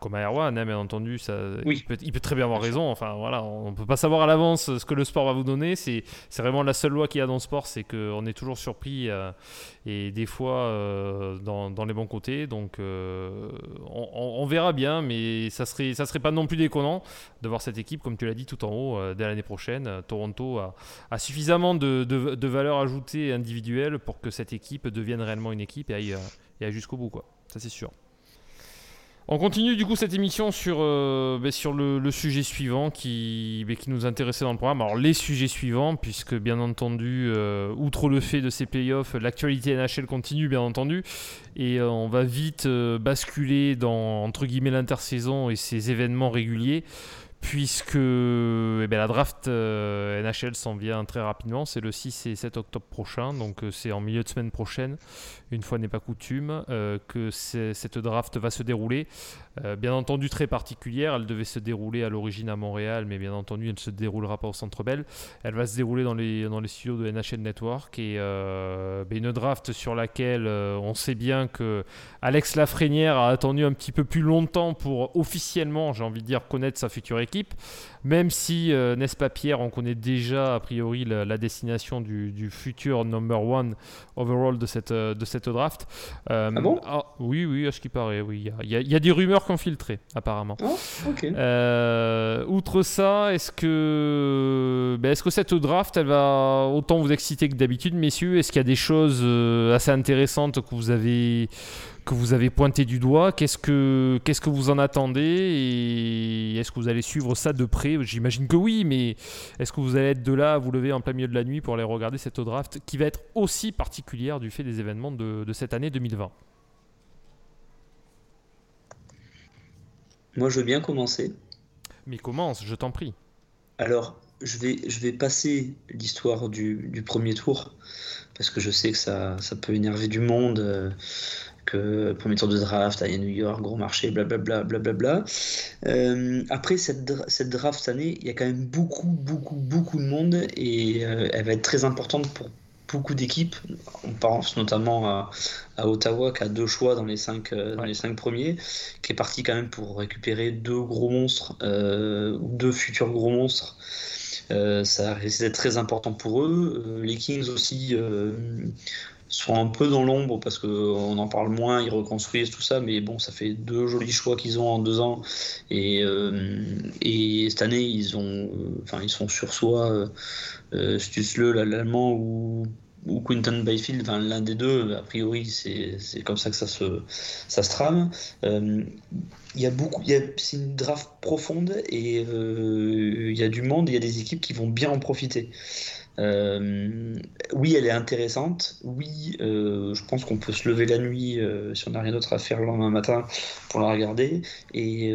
comme à Erwan, hein, bien entendu, ça, il, peut, très bien avoir raison. Enfin, voilà, on ne peut pas savoir à l'avance ce que le sport va vous donner. C'est vraiment la seule loi qu'il y a dans le sport, c'est qu'on est toujours surpris euh, et des fois euh, dans, dans, les bons côtés. Donc, euh, on, verra bien, mais ça serait, ça serait pas non plus déconnant de voir cette équipe, comme tu l'as dit tout en haut, dès l'année prochaine. Toronto a, a suffisamment de, de, de, valeur ajoutée individuelle pour que cette équipe devienne réellement une équipe et aille, et aille jusqu'au bout, quoi. Ça, c'est sûr. On continue du coup cette émission sur, euh, ben, le, sujet suivant qui, ben, qui nous intéressait dans le programme. Alors les sujets suivants, puisque bien entendu, euh, outre le fait de ces playoffs, l'actualité NHL continue bien entendu. Et euh, on va vite basculer dans entre guillemets l'intersaison et ses événements réguliers puisque eh ben, la draft NHL s'en vient très rapidement. C'est le 6 et 7 octobre prochain, donc c'est en milieu de semaine prochaine une fois n'est pas coutume, euh, que cette draft va se dérouler. Euh, bien entendu très particulière, elle devait se dérouler à l'origine à Montréal, mais bien entendu elle ne se déroulera pas au Centre Bell. Elle va se dérouler dans les, studios de NHL Network et euh, ben, une draft sur laquelle on sait bien que Alex Lafrenière a attendu un petit peu plus longtemps pour officiellement, j'ai envie de dire, connaître sa future équipe. Même si, n'est-ce pas Pierre, on connaît déjà a priori la, destination du, du, futur number one overall de cette, de cette draft. Euh, ah bon? ah, Oui, oui, à ce qui paraît, oui. Il y, a des rumeurs qui ont filtré, apparemment. Oh, euh, outre ça, est-ce que, ben, est-ce que cette draft, elle va autant vous exciter que d'habitude, messieurs Est-ce qu'il y a des choses euh, assez intéressantes que vous avez que vous avez pointé du doigt. Qu'est-ce que, qu'est-ce que vous en attendez et est-ce que vous allez suivre ça de près? J'imagine que oui, mais est-ce que vous allez être de là à vous lever en plein milieu de la nuit pour aller regarder cette draft qui va être aussi particulière du fait des événements de, cette année 2020 Moi, je veux bien commencer. Mais commence, je t'en prie. Alors, je vais, je vais passer l'histoire du, du, premier tour, parce que je sais que ça, ça peut énerver du monde. Euh, que premier tour de draft, à New York, gros marché, blablabla. Bla, bla, bla, euh, après cette, cette draft cette année, il y a quand même beaucoup, beaucoup, beaucoup de monde et euh, elle va être très importante pour beaucoup d'équipes. On pense notamment à, à, Ottawa qui a deux choix dans les cinq, euh, dans les cinq premiers, qui est parti quand même pour récupérer deux gros monstres ou deux futurs gros monstres. ça risque d'être très important pour eux. les Kings aussi sont un peu dans l'ombre parce qu'on en parle moins, ils reconstruisent tout ça, mais bon, ça fait deux jolis choix qu'ils ont en deux ans. Et, euh, et cette année, ils, ont, euh, ils sont sur soi, euh, euh l'allemand, ou, ou Quinton Byfield, l'un des deux, a priori, c'est comme ça que ça se, ça se trame. il c'est une draft profonde et il y a du monde, il y a des équipes qui vont bien en profiter. Euh, oui, elle est intéressante. Oui, euh, je pense qu'on peut se lever la nuit euh, si on n'a rien d'autre à faire le lendemain matin pour la regarder. Et,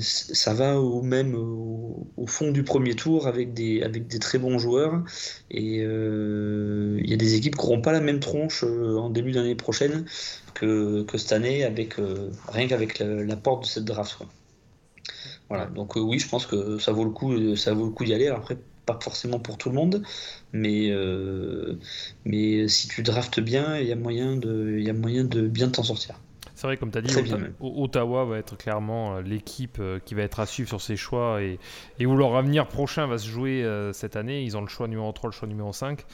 ça va au même au, fond du premier tour avec des, avec des très bons joueurs. Et il y a des équipes qui n'auront pas la même tronche en début d'année prochaine que, que, cette année, avec, rien qu'avec la, porte de cette draft. Voilà, donc oui, je pense que ça vaut le coup, ça coup d'y aller. Après, pas forcément pour tout le monde, mais, euh, mais si tu draftes bien, il y, a moyen de, y a moyen de bien t'en sortir. C'est vrai, comme tu as dit, Ottawa va être clairement euh, l'équipe euh, qui va être à suivre sur ses choix et, et où leur avenir prochain va se jouer cette année. Ils ont le choix numéro 3, le choix numéro 5.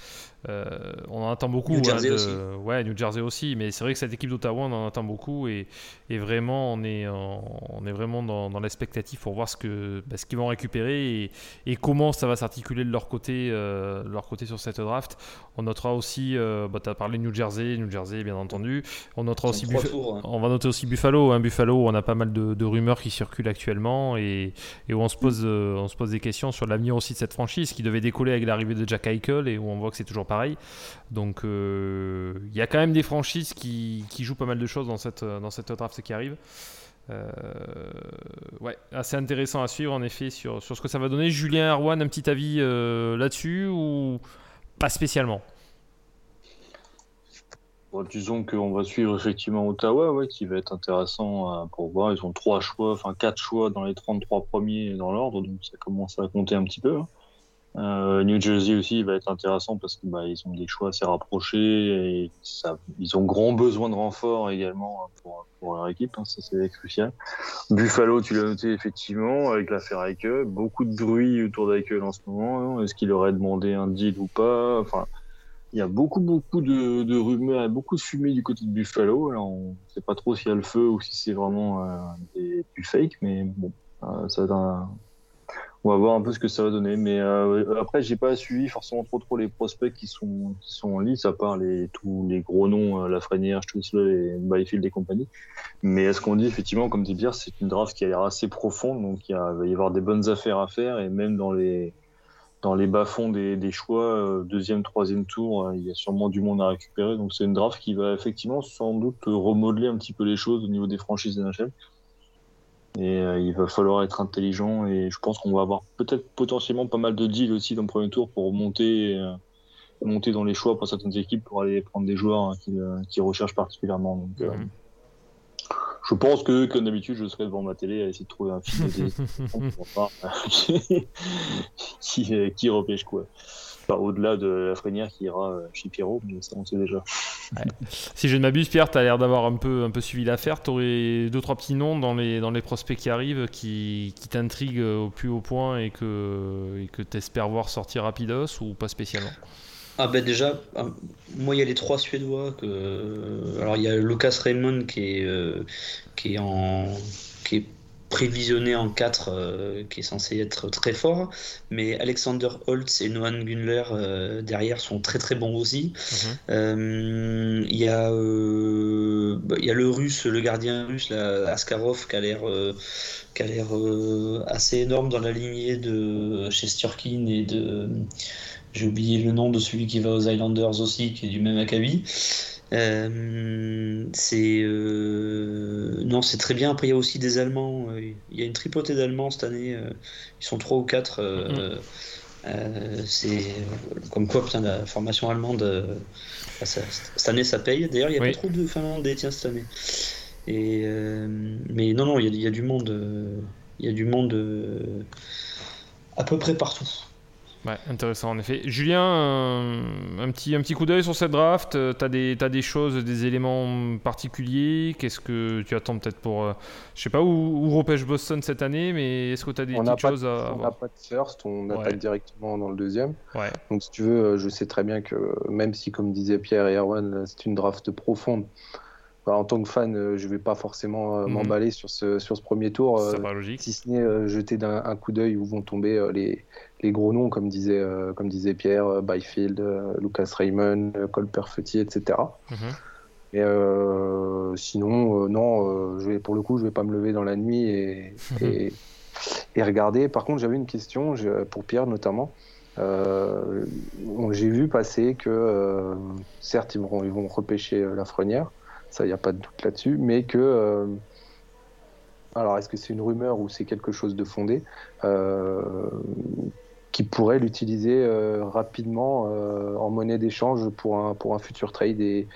Euh, on en attend beaucoup. New Jersey hein, aussi. Ouais, New Jersey aussi. Mais c'est vrai que cette équipe d'Ottawa, on en attend beaucoup. Et, et vraiment, on est, on est vraiment dans, dans l'expectative pour voir ce qu'ils bah, qu'ils vont récupérer et, et, comment ça va s'articuler de leur côté, euh, leur côté sur cette draft. On notera aussi, euh, bah, tu as parlé de New Jersey, New Jersey, bien entendu. On notera aussi hein. On va noter aussi Buffalo. Hein. Buffalo, on a pas mal de, de, rumeurs qui circulent actuellement et, et où on se, pose, on se pose des questions sur l'avenir aussi de cette franchise qui devait décoller avec l'arrivée de Jack Eichel et où on voit que c'est toujours pas pareil. Donc euh, il y a quand même des franchises qui, jouent pas mal de choses dans cette, cette draft qui arrive. Euh, ouais, assez intéressant à suivre en effet sur, ce que ça va donner. Julien Arwan, un petit avis euh, là-dessus ou pas spécialement? disons qu'on va suivre effectivement Ottawa, qui va être intéressant euh, pour voir. Ils ont trois choix, enfin quatre choix dans les 33 premiers dans l'ordre, donc ça commence à compter un petit peu. Hein. Euh, New Jersey aussi va être intéressant parce qu'ils bah, ont des choix assez rapprochés et ils ont grand besoin de renfort également pour, leur équipe, hein, ça c'est crucial. Buffalo, tu l'as noté effectivement avec l'affaire Eichel, beaucoup de bruit autour d'Eichel en ce moment. Hein. Est-ce qu'il aurait demandé un deal ou pas? Enfin, il y a beaucoup beaucoup de, de rumeurs, beaucoup de fumée du côté de Buffalo. Alors on ne sait pas trop s'il y a le feu ou si c'est vraiment euh, du fake, mais bon, euh, ça va un, on va voir un peu ce que ça va donner. Mais euh, après, j'ai pas suivi forcément trop trop les prospects qui sont qui sont en lice, à part les tous les gros noms, euh, Lafrenière, Stutzle et Byfield et compagnie. Mais est-ce qu'on dit effectivement, comme dit Pierre, c'est une draft qui a l'air assez profonde, donc il, va y avoir des bonnes affaires à faire et même dans les dans les bas-fonds des, des, choix, euh, deuxième, troisième tour, euh, il y a sûrement du monde à récupérer. Donc c'est une draft qui va effectivement sans doute remodeler un petit peu les choses au niveau des franchises NHL. Et euh, il va falloir être intelligent et je pense qu'on va avoir peut-être potentiellement pas mal de deals aussi dans le premier tour pour monter, euh, monter dans les choix pour certaines équipes pour aller prendre des joueurs hein, qui, euh, recherchent particulièrement. Mhm. Je pense que, comme d'habitude, je serai devant ma télé à essayer de trouver un film pour voir qui, qui repêche quoi au-delà de la frénière qui ira euh, chez Pierrot, mais ça on sait déjà. Si je ne m'abuse, Pierre, tu as l'air d'avoir un peu, un peu suivi l'affaire. Tu aurais deux, trois petits noms dans les, dans les prospects qui arrivent qui, qui t'intriguent au plus haut point et que et que tu espères voir sortir rapidos ou pas spécialement? Ah ben déjà, euh, moi il y a les trois Suédois que alors il y a Lucas Raymond qui est euh, qui est en qui est prévisionné en 4 euh, qui est censé être très fort mais Alexander Holtz et Nohan Gunler euh, derrière sont très très bons aussi mhm. euh, il y a bah, y a le russe le gardien russe là, Askarov qui a l'air qui a l'air assez énorme dans la lignée de Chesterkin et de j'ai oublié le nom de celui qui va aux Islanders aussi qui est du même acabit euh, c'est euh, non, c'est très bien. Après, il y a aussi des Allemands. Euh, il y a une tripotée d'Allemands cette année. ils sont trois ou quatre. Mm-hmm. c'est comme quoi, putain, la formation allemande. cette année, ça paye. D'ailleurs, il n'y a pas trop de Finlandais tiens cette année. Et mais non, non, il y, a, du monde. Il y a du monde à peu près partout. Ouais, intéressant en effet. Julien, un, petit, un petit coup d'œil sur cette draft. Euh, tu as, des, as des choses, des éléments particuliers Qu'est-ce que tu attends peut-être pour. Euh, je sais pas où, où repêche Boston cette année, mais est-ce que tu as des petites choses à. On n'a pas de first, on attaque directement dans le deuxième. Ouais. Donc si tu veux, euh, je sais très bien que même si, comme disaient Pierre et Erwan, c'est une draft profonde en tant que fan, euh, je vais pas forcément euh, mhm. m'emballer sur ce, sur ce premier tour, euh, si ce n'est jeter un, coup d'œil où vont tomber les, gros noms, comme disait, comme disait Pierre, Byfield, Lucas Raymond, Cole Perfetti, etc. Et mhm. sinon, non, je vais, pour le coup, je vais pas me lever dans la nuit et, et, et regarder. Par contre, j'avais une question pour Pierre notamment. J'ai vu passer que, certes, ils vont, ils vont repêcher la Frenière, ça, il n'y a pas de doute là-dessus, mais que. Euh, alors, est-ce que c'est une rumeur ou c'est quelque chose de fondé? Euh, qui pourrait l'utiliser euh, rapidement en monnaie d'échange pour un, pour un futur trade et,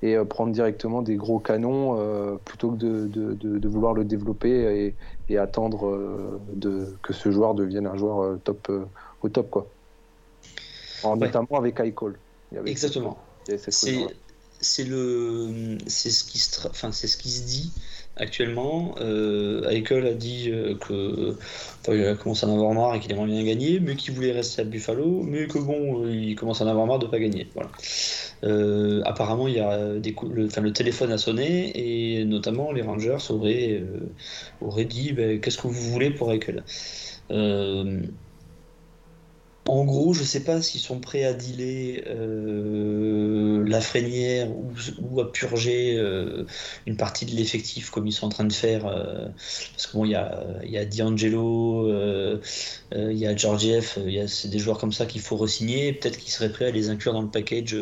et prendre directement des gros canons plutôt que de, de, de, vouloir le développer et, et attendre de, que ce joueur devienne un joueur top, au top. Quoi. Notamment avec iCall. Exactement c'est le c'est ce qui se enfin c'est ce qui se dit actuellement euh, Eichel a dit euh, que il a commencé à en avoir marre et qu'il aimerait bien gagner mais qu'il voulait rester à Buffalo mais que bon euh, il commence à en avoir marre de pas gagner voilà. Euh, apparemment il y a des le, enfin, le téléphone a sonné et notamment les Rangers auraient auraient dit ben, qu'est-ce que vous voulez pour Eichel? En gros, je ne sais pas s'ils sont prêts à dealer euh, la frénière ou, à purger euh, une partie de l'effectif comme ils sont en train de faire. Euh, parce que bon, il y a, y a D'Angelo, il y a Georgiev, c'est des joueurs comme ça qu'il faut re-signer. Peut-être qu'ils seraient prêts à les inclure dans le package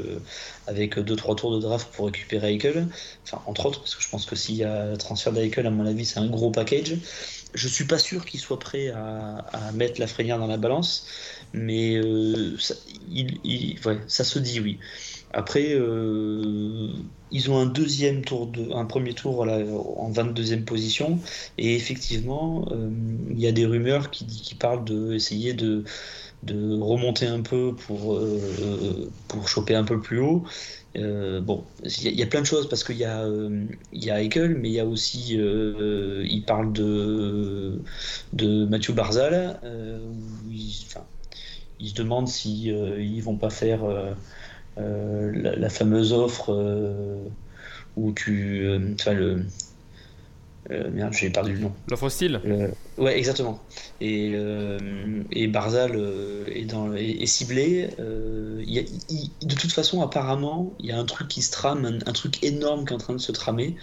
avec 2-3 tours de draft pour récupérer Eichel. Enfin, entre autres, parce que je pense que s'il y a transfert d'Eichel, à mon avis, c'est un gros package. je suis pas sûr qu'il soit prêt à, mettre la Frénière dans la balance, mais ça, il, ça se dit oui. Après, euh, ils ont un deuxième tour, un premier tour en 22e position, et effectivement, euh, il y a des rumeurs qui, parlent d'essayer de, de, remonter un peu pour, euh, pour choper un peu plus haut. bon, il y, a plein de choses parce qu'il y a, il a Eichel, mais il y a aussi, il parle de, de Mathieu Barzal, où il, se demande si ils vont pas faire euh, la, fameuse offre euh, où tu. Euh, enfin, le. merde, j'ai perdu le nom. L'offre style Ouais, exactement. Et, et Barzal est, dans, est, ciblé. de toute façon, apparemment, il y a un truc qui se trame, un, truc énorme qui est en train de se tramer.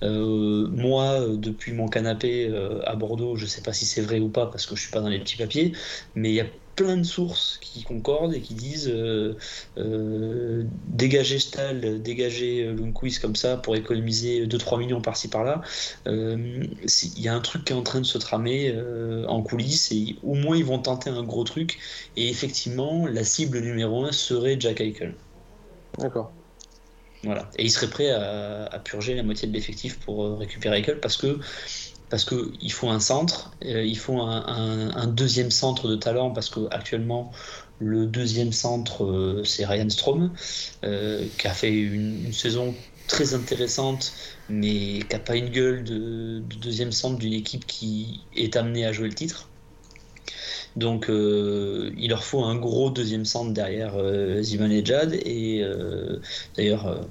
moi, depuis mon canapé à Bordeaux, je sais pas si c'est vrai ou pas parce que je suis pas dans les petits papiers, mais il y a plein de sources qui concordent et qui disent euh, euh, dégager Stahl, dégager euh, Lundqvist comme ça pour économiser 2-3 millions par-ci par-là. Il y a un truc qui est en train de se tramer en coulisses et au moins ils vont tenter un gros truc. Et effectivement, la cible numéro 1 serait Jack Eichel. D'accord. Voilà. Et il serait prêt à, à purger la moitié de l'effectif pour récupérer Eichel parce que parce qu'il faut un centre, euh, il faut un, deuxième centre de talent, parce qu'actuellement, le deuxième centre, euh, c'est Ryan Strom, euh, qui a fait une, saison très intéressante, mais qui n'a pas une gueule de, deuxième centre d'une équipe qui est amenée à jouer le titre. Donc il leur faut un gros deuxième centre derrière Ziman et d'ailleurs,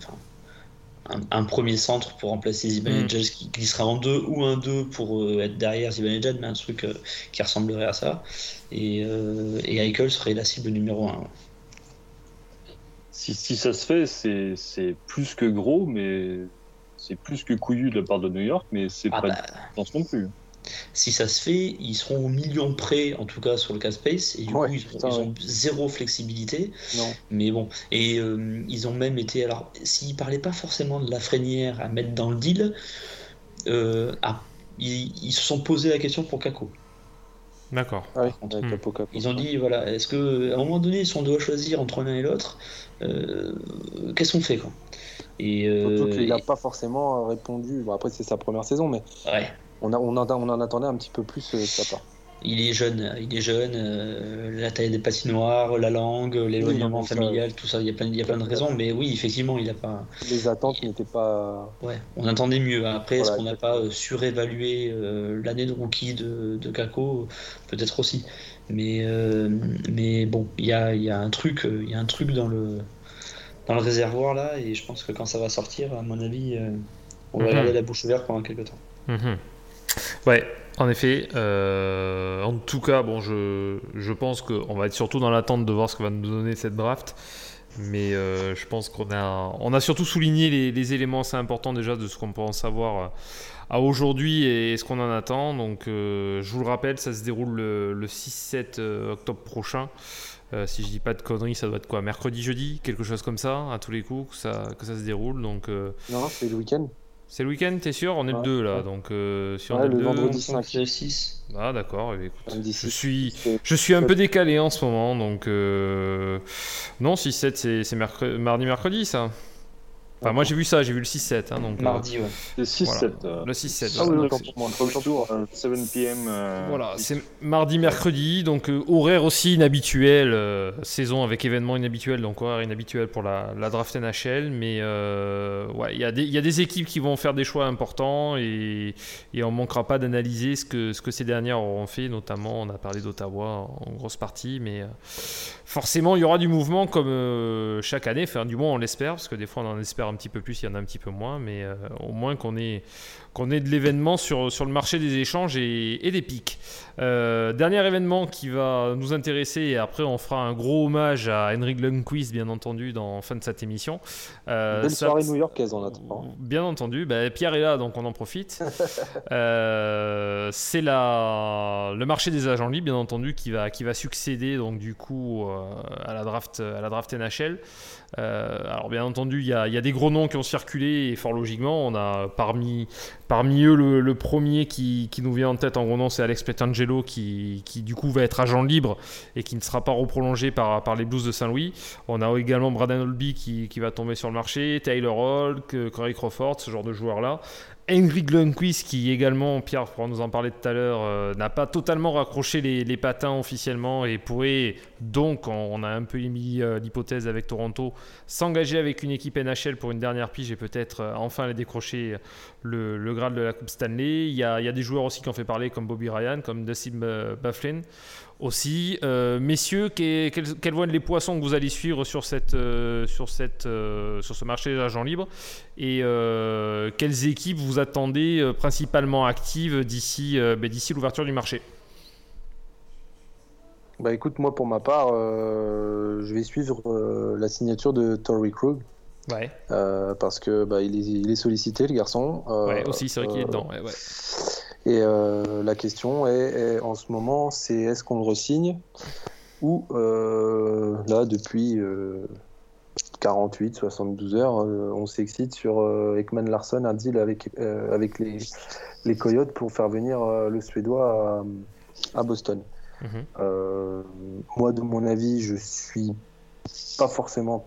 un, premier centre pour remplacer Zibanejad mm. qui glissera en deux ou un 2 pour euh, être derrière Zibanejad, mais un truc euh, qui ressemblerait à ça. Et, euh, et Eichel serait la cible numéro 1. Si, si, ça se fait, c'est plus que gros, mais c'est plus que couillu de la part de New York, mais c'est ah pas bah... pense non plus. Si ça se fait, ils seront au million près, en tout cas sur le cas Space, et du coup, ils, ont zéro flexibilité. Mais bon, et euh, ils ont même été. Alors, s'ils parlaient pas forcément de la frénière à mettre dans le deal, euh, ah, ils, se sont posé la question pour Kako. D'accord. Ah ils ont dit voilà, est-ce que à un moment donné, si on doit choisir entre l'un et l'autre, euh, qu'est-ce qu'on fait quoi? Et Surtout qu'il n'a pas forcément répondu. Bon, après, c'est sa première saison, mais ouais on, on, en attendait un petit peu plus euh, de part. Il est jeune, il est jeune, euh, la taille des patinoires, la langue, l'éloignement familial, tout ça, il y, a plein, il y a plein de raisons, mais oui, effectivement, il n'a pas. Les attentes n'étaient pas. Ouais, on attendait mieux. Après, est-ce qu'on n'a pas euh, surévalué l'année de rookie de, de Kako? Peut-être aussi. Mais, mais bon, il y a, y a, un truc, il y a un truc dans le, dans le réservoir là, et je pense que quand ça va sortir, à mon avis, on va mhm. garder la bouche ouverte pendant quelques temps. Mhm. Ouais, en effet. Euh, en tout cas, bon, je, je pense qu'on va être surtout dans l'attente de voir ce que va nous donner cette draft. Mais euh, je pense qu'on a, on a surtout souligné les, éléments assez importants déjà de ce qu'on peut en savoir euh, à aujourd'hui et ce qu'on en attend. Donc, je vous le rappelle, ça se déroule le, 6-7 octobre prochain. si je dis pas de conneries, ça doit être quoi Mercredi, jeudi Quelque chose comme ça, à tous les coups, que ça, que ça se déroule. Donc, Non, c'est le week-end. C'est le week-end, t'es sûr On est le 2 là, donc euh, si on est le, le vendredi 5 6. Ah d'accord, eh je suis, je suis un peu décalé en ce moment, donc euh... non, 6-7 c'est mardi, mercredi ça Enfin, moi j'ai vu ça, j'ai vu le 6-7. Hein, donc, euh, Mardi, ouais. Le 6-7. Euh. Le 6-7. Ah oui, le jour, 7 p.m. voilà, c'est mardi, mercredi, donc euh, horaire aussi inhabituel, saison avec événements inhabituels, donc horaire inhabituel pour la, la draft NHL. Mais ouais, il y, y, a des équipes qui vont faire des choix importants et, et on ne manquera pas d'analyser ce que, ce que ces dernières auront fait, notamment on a parlé d'Ottawa en grosse partie, mais forcément il y aura du mouvement comme chaque année, enfin, du moins on l'espère, parce que des fois on en espère un petit peu plus, il y en a un petit peu moins, mais euh, au moins qu'on ait, qu'on ait de l'événement sur, sur le marché des échanges et, des pics. Euh, dernier événement qui va nous intéresser, et après on fera un gros hommage à Henrik Lundqvist, bien entendu, dans fin de cette émission. Euh, Belle soirée new-yorkaise en attendant. Bien entendu, bah, Pierre est là, donc on en profite. euh, c'est la, le marché des agents libres, bien entendu, qui va, qui va succéder donc du coup à la draft, à la draft NHL. alors bien entendu, il y a, y a, des gros noms qui ont circulé et fort logiquement, on a parmi Parmi eux, le, premier qui, nous vient en tête en gros c'est Alex Petangelo qui, du coup va être agent libre et qui ne sera pas reprolongé par, les Blues de Saint-Louis. On a également Braden Olby qui, va tomber sur le marché, Taylor Hall, Corey Crawford, ce genre de joueurs-là. Henry Lundqvist, qui également, Pierre pourra nous en parler tout à l'heure, euh, n'a pas totalement raccroché les, patins officiellement et pourrait donc, on a un peu émis euh, l'hypothèse avec Toronto, s'engager avec une équipe NHL pour une dernière pige et peut-être euh, enfin aller décrocher le, grade de la Coupe Stanley. Il y, a, des joueurs aussi qui ont fait parler comme Bobby Ryan, comme Dustin Bufflin aussi. Euh, messieurs, quels, quels, vont être les poissons que vous allez suivre sur, euh, euh, ce marché d'agents libres et quelles équipes vous attendez principalement actives d'ici ben, d'ici l'ouverture du marché? Bah écoute, moi pour ma part, je vais suivre la signature de Tory Krug. Ouais. parce que bah, il, est, il, est, sollicité, le garçon. ouais, aussi, c'est vrai qu'il est dedans. Ouais, ouais. Et euh, la question est, en ce moment, c'est est-ce qu'on le resigne ou euh, là, depuis 48, euh, 72 heures, on s'excite sur Ekman Larson, un deal avec, avec les, les Coyotes pour faire venir le Suédois à, Boston. Mhm. moi, de mon avis, je suis pas forcément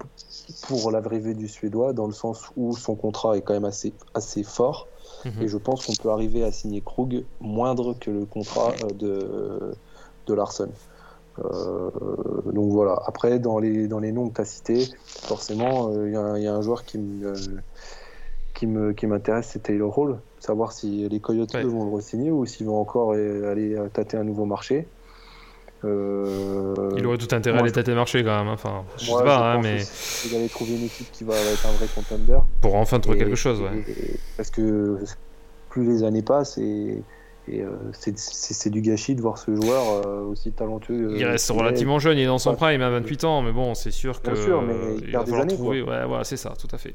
pour la vraie du Suédois, dans le sens où son contrat est quand même assez, assez fort. Mhm. Et je pense qu'on peut arriver à signer Krug moindre que le contrat euh, de, de Larson. Euh, donc voilà. Après, dans les, dans les noms que tu as cités, forcément, euh, il y, a un joueur qui me, qui me qui m'intéresse, c'est Taylor Hall. Savoir si les Coyotes vont le re-signer ou s'ils vont encore aller tâter un nouveau marché. Euh... Il aurait tout intérêt à aller tâter marché quand même. Hein. Enfin, je sais pas, hein, mais. Il allait trouver une équipe qui va être un vrai contender. Pour enfin trouver quelque chose, ouais. parce que plus les années passent et, euh, c'est du gâchis de voir ce joueur euh, aussi talentueux. Il reste relativement jeune, il est dans son prime, il a 28 ans, mais bon, c'est sûr que. Bien sûr, mais il, va falloir trouver. Ouais, voilà, c'est ça, tout à fait.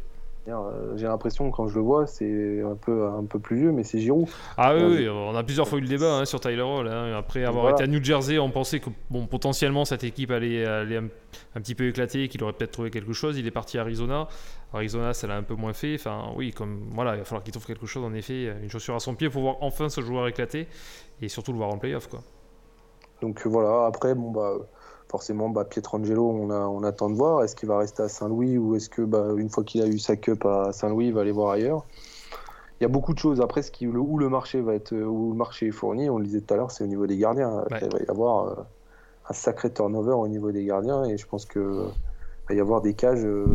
Euh, j'ai l'impression quand je le vois, c'est un peu, un peu plus vieux, mais c'est Giroud. Ah oui, on a plusieurs fois eu le débat hein, sur Tyler Hall. Hein. Après avoir été à New Jersey, on pensait que bon, potentiellement cette équipe allait, un, petit peu éclater, qu'il aurait peut-être trouvé quelque chose. Il est parti à Arizona. Arizona, ça l'a un peu moins fait. Enfin, oui, comme voilà, il va falloir qu'il trouve quelque chose en effet, une chaussure à son pied pour voir enfin ce joueur éclater et surtout le voir en playoff, quoi. Donc voilà. Après, bon bah forcément, bah, Pietrangelo, on, a, on attend de voir. Est-ce qu'il va rester à Saint-Louis ou est-ce que, bah, une fois qu'il a eu sa cup à Saint-Louis, il va aller voir ailleurs? Il y a beaucoup de choses. Après, ce qui, le, où le marché va être, où le marché est fourni, on le disait tout à l'heure, c'est au niveau des gardiens. Il va y avoir euh, un sacré turnover au niveau des gardiens et je pense que va y avoir des cages euh,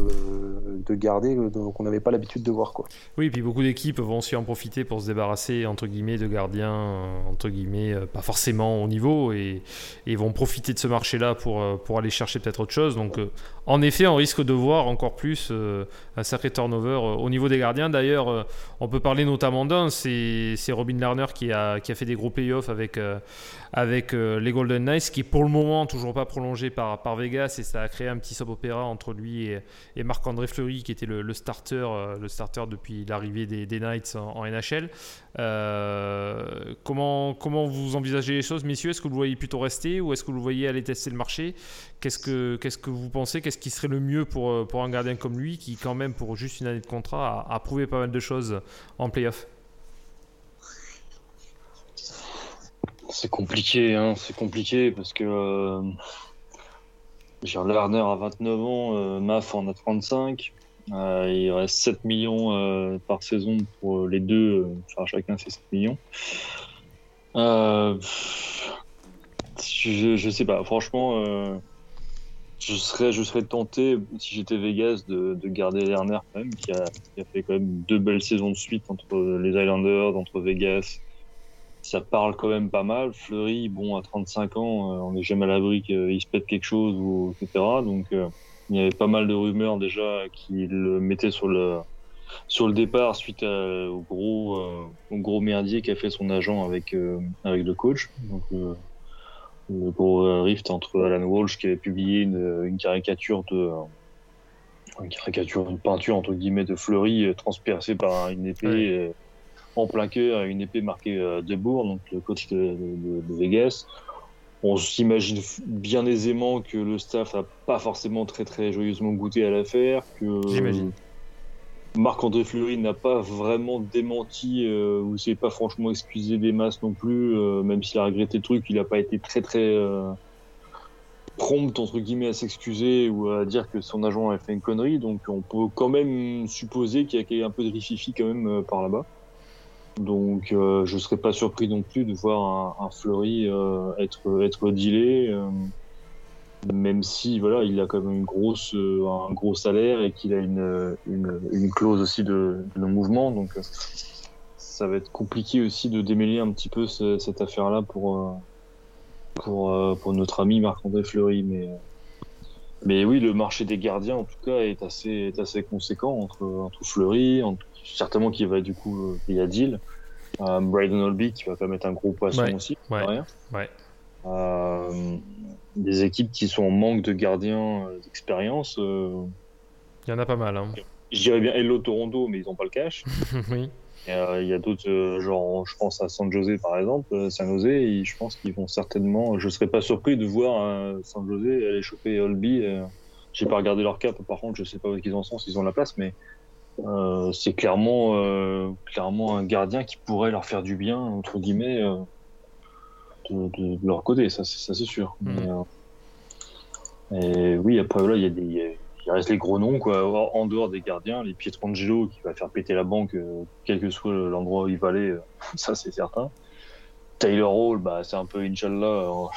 de garder euh, qu'on n'avait pas l'habitude de voir. Quoi. Oui, et puis beaucoup d'équipes vont aussi en profiter pour se débarrasser entre guillemets de gardiens, euh, entre guillemets, pas forcément au niveau, et, vont profiter de ce marché-là pour, pour aller chercher peut-être autre chose. Donc en effet, on risque de voir encore plus un sacré turnover au niveau des gardiens. D'ailleurs, on peut parler notamment d'un, c'est Robin Lerner qui a, qui a fait des gros payoffs avec, avec les Golden Knights, qui pour le moment toujours pas prolongé par, par Vegas, et ça a créé un petit soap-opéra entre lui et, Marc-André Fleury, qui était le, starter, euh, le starter depuis l'arrivée des, Knights en, NHL. Euh, comment, comment vous envisagez les choses, messieurs? Est-ce que vous le voyez plutôt rester ou est-ce que vous le voyez aller tester le marché? Qu'est-ce que, que vous pensez? Qu'est-ce qui serait le mieux pour, euh, pour un gardien comme lui, qui quand même, pour juste une année de contrat, a, prouvé pas mal de choses en playoff? C'est compliqué, hein, c'est compliqué parce que Lerner à 29 ans, euh, Maf en a 35. Euh, il reste 7 millions euh, par saison pour les deux, enfin chacun c'est 7 millions. Je, sais pas, franchement, je, serais, je serais tenté, si j'étais Vegas, de, de, garder Lerner quand même, qui a, qui a, fait quand même deux belles saisons de suite entre les Islanders, entre Vegas ça parle quand même pas mal. Fleury, bon, à 35 ans, euh, on n'est jamais à l'abri qu'il se pète quelque chose, ou, etc. Donc, euh, il y avait pas mal de rumeurs déjà qui le mettaient sur le, sur le départ suite au, gros, euh, au gros merdier qu'a fait son agent avec, avec le coach. Donc, le gros rift entre Alan Walsh qui avait publié une, caricature de une caricature, une peinture entre guillemets de Fleury transpercée par une épée en plein cœur une épée marquée euh, de Bourg, donc le coach de, Vegas. On s'imagine bien aisément que le staff n'a pas forcément très très joyeusement goûté à l'affaire, que j'imagine Marc-André Fleury n'a pas vraiment démenti euh, ou s'est pas franchement excusé des masses non plus, euh, même s'il a regretté le truc, il n'a pas été très très euh, prompt entre guillemets à s'excuser ou à dire que son agent a fait une connerie, donc on peut quand même supposer qu'il y a un peu de rififi quand même par là-bas. Donc euh, je serais pas surpris non plus de voir un, un Fleury euh, être être dealé. euh, même si voilà, il a quand même une grosse, euh, un gros salaire et qu'il a une, une, une clause aussi de, de non-mouvement, donc euh, ça va être compliqué aussi de démêler un petit peu ce- cette affaire-là pour, euh, pour, pour notre ami Marc-André Fleury. Mais, mais oui, le marché des gardiens en tout cas est assez, est assez conséquent entre, entre Fleury, entre- certainement qui va du coup euh, payer à deal. Euh, Braden Holby qui va quand même être un gros poisson Ouais, aussi, ouais, de rien. ouais. Euh, des équipes qui sont en manque de gardiens euh, d'expérience. euh, Il y en a pas mal. Hein. je dirais bien Hello Toronto, mais ils n'ont pas le cash. oui. Euh, Il y a d'autres, euh, genre, je pense à San Jose par exemple, euh, San Jose, et je pense qu'ils vont certainement. Je serais pas surpris de voir San Jose aller choper Holby. J'ai pas regardé leur cap, par contre, je sais pas où ils en sont, s'ils ont la place, mais c'est clairement, clairement un gardien qui pourrait leur faire du bien, entre guillemets, de, de- de leur côté, ça, c'est- sûr. Mais, euh, et oui, après, voilà, il y a des. Il reste les gros noms, quoi. En dehors des gardiens, les Pietrangelo qui va faire péter la banque, euh, quel que soit l'endroit où il va aller, euh, ça c'est certain. Tyler Hall, bah, c'est un peu Inch'Allah. euh, on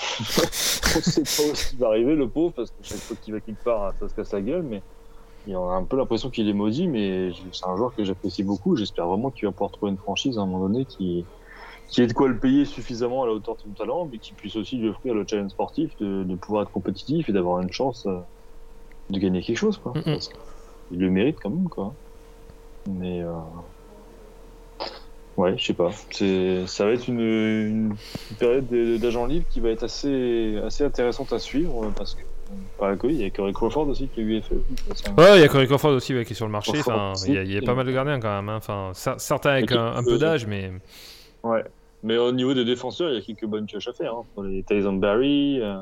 sait pas où il va arriver, le pauvre, parce que chaque fois qu'il va quelque part, ça se casse la gueule, mais il a un peu l'impression qu'il est maudit, mais c'est un joueur que j'apprécie beaucoup. J'espère vraiment qu'il va pouvoir trouver une franchise à un moment donné qui, qui ait de quoi le payer suffisamment à la hauteur de son talent, mais qui puisse aussi lui offrir le challenge sportif de, de pouvoir être compétitif et d'avoir une chance euh, de gagner quelque chose, quoi. Qu'il le mérite quand même, quoi. Mais euh... ouais, je sais pas. Ça va être une, une période de- d'agent libre qui va être assez, assez intéressante à suivre parce que par il y a Corey Crawford aussi qui. C'est un- Ouais, il y a Corey Crawford aussi ouais, qui est sur le marché. Enfin, il y, a- il y a pas mal de gardiens quand même. hein. Enfin, cer- certains avec un, peu d'âge, mais Ouais. Mais au niveau des défenseurs, il y a quelques bonnes pioches à faire. Hein. Pour les Tyson Barry. Euh,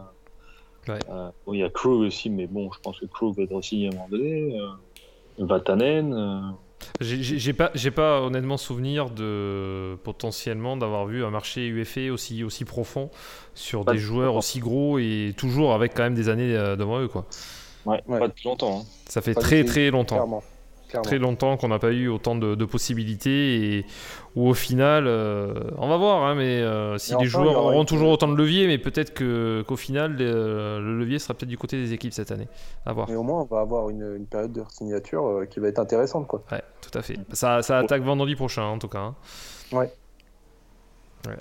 Ouais. euh, bon, il y a Krug aussi, mais bon, je pense que Krug va être aussi à un moment donné. Euh, Vatanen. euh, j'ai- pas, j'ai pas honnêtement souvenir de potentiellement d'avoir vu un marché UFA aussi, aussi profond sur Pas des de- joueurs aussi gros et toujours avec quand même des années devant eux. Quoi. Ouais, Ouais. pas depuis longtemps. hein. Ça fait Pas très très longtemps. Clairement. Clairement. très longtemps qu'on n'a pas eu autant de, de possibilités et où au final, euh, on va voir, hein, mais euh, si les enfin, joueurs auront une- toujours autant de leviers, mais peut-être que qu'au final, euh, le levier sera peut-être du côté des équipes cette année. À voir. Mais au moins, on va avoir une, une période de signature qui va être intéressante. Quoi. Ouais, tout à fait. Ça, ça attaque vendredi prochain, en tout cas. hein. Ouais.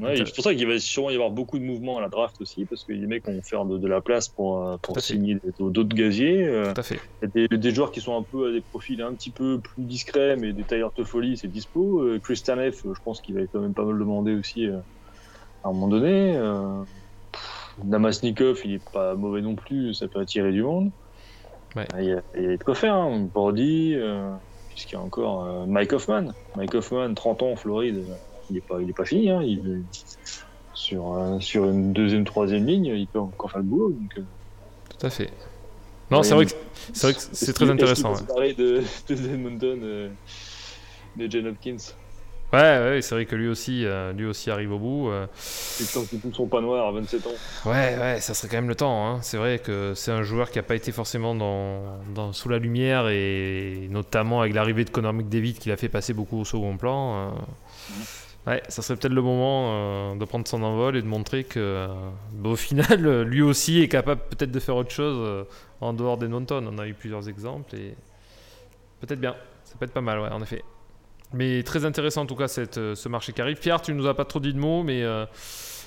Ouais, c'est pour ça qu'il va sûrement y avoir beaucoup de mouvements à la draft aussi, parce que les mecs vont faire de, de la place pour, euh, pour signer d'autres gaziers. euh, tout à fait. Il y a des, des joueurs qui sont un peu à des profils un petit peu plus discrets, mais des Tyler Toffoli, c'est dispo. Euh, Christian F, euh, je pense qu'il va être quand même pas mal demandé aussi euh, à un moment donné. Euh, Namasnikov, il est pas mauvais non plus, ça peut attirer du monde. Ouais. Il y, a, il y a de quoi faire. Hein. Euh, puisqu'il y a encore euh, Mike Hoffman. Mike Hoffman, 30 ans en Floride, euh, il est pas, il est pas fini. Hein. Il, sur, euh, sur une deuxième, troisième ligne, il peut encore faire le boulot. Donc, euh, Tout à fait. Non, Ouais, c'est vrai que c'est vrai que c'est très intéressant. Peut se parler de, de Edmonton, euh, de Jen Hopkins? Ouais, ouais, ouais, c'est vrai que lui aussi, euh, lui aussi arrive au bout. euh. Temps qu'ils poussent son pas noir à 27 ans. Ouais, ouais, ça serait quand même le temps. hein. C'est vrai que c'est un joueur qui n'a pas été forcément dans, dans- sous la lumière et notamment avec l'arrivée de Connor McDavid qui l'a fait passer beaucoup au second plan. euh. Ouais, ça serait peut-être le moment euh, de prendre son envol et de montrer que, euh, au final, lui aussi est capable peut-être de faire autre chose euh, en dehors d'Edmonton. On a eu plusieurs exemples et peut-être bien. Ça peut être pas mal, ouais, en effet. Mais très intéressant en tout cas cette, ce marché qui arrive. Pierre, tu nous as pas trop dit de mots, mais euh,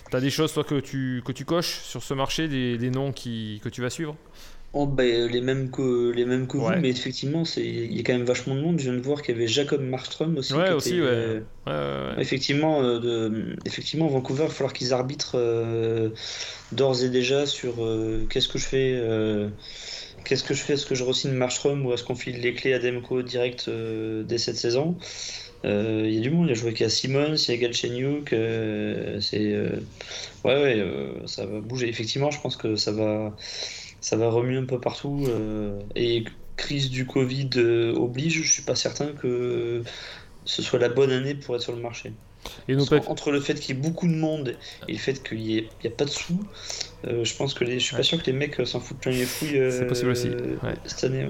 T'as des choses, toi, que tu, que tu coches sur ce marché, des, des noms qui, que tu vas suivre? Oh, bah, les mêmes que, les mêmes que Ouais. vous, mais effectivement, il y a quand même vachement de monde. Je viens de voir qu'il y avait Jacob Markstrom aussi. Ouais, aussi, était, ouais. euh. Effectivement, euh, de, effectivement, Vancouver, il va falloir qu'ils arbitrent euh, d'ores et déjà sur qu'est-ce que je fais. Qu'est-ce que je fais Est-ce que je re-signe Markstrom ou est-ce qu'on file les clés à Demko direct dès cette saison? Il y a du monde, il y a joué a Simmons, il y a Galchenyuk, c'est ouais ouais ça va bouger. Effectivement, je pense que ça va ça va remuer un peu partout euh, et crise du Covid oblige, je suis pas certain que ce soit la bonne année pour être sur le marché. Et Entre le fait qu'il y ait beaucoup de monde et le fait qu'il n'y a pas de sous, je pense que les... je suis pas sûr que les mecs s'en foutent plein les fouilles C'est possible aussi. cette année.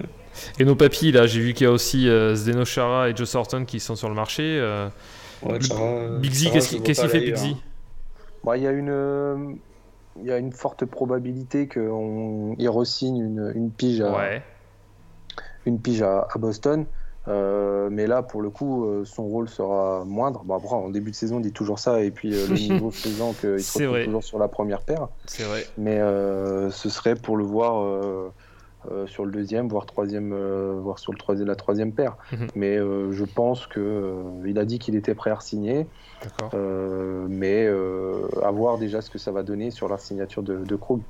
Et nos papis, là, j'ai vu qu'il y a aussi Zdeno Chara et Joe Sorton qui sont sur le marché. Ouais, Big qu'est-ce qu'il fait, Big bah, Il y a une y a une forte probabilité qu'il re-signe une, une, pige à, une pige à, Boston. Euh, mais là, pour le coup, euh, son rôle sera moindre. Bon, après, en début de saison, on dit toujours ça, et puis euh, le niveau faisant qu'il se retrouve toujours sur la première paire. C'est vrai. Mais ce serait pour le voir sur le deuxième, voire troisième, voire sur le troisième, la troisième paire. Mhm. Mais je pense que il a dit qu'il était prêt à signer. Euh, mais euh, à voir déjà ce que ça va donner sur la signature de, de Krug.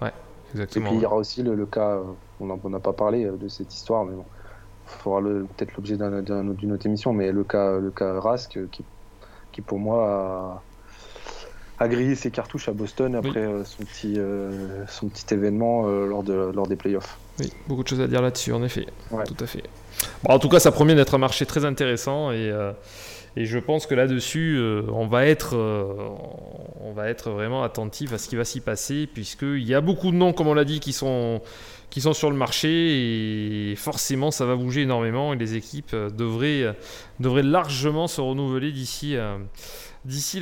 Ouais, exactement. Et puis il y aura aussi le, cas, euh, on n'a pas parlé de cette histoire, mais bon, fera peut-être l'objet d'une autre émission, mais le cas, le cas Rask, qui, qui pour moi a, grillé ses cartouches à Boston après son, petit, son petit événement lors, de, lors des playoffs. Oui, beaucoup de choses à dire là-dessus, en effet. Tout à fait. Bon, en tout cas, ça promet d'être un marché très intéressant et. Et je pense que là-dessus, euh, on, va être, euh, on va être vraiment attentif à ce qui va s'y passer, puisqu'il y a beaucoup de noms, comme on l'a dit, qui sont, qui sont sur le marché, et forcément, ça va bouger énormément, et les équipes euh, devraient, devraient largement se renouveler d'ici d'ici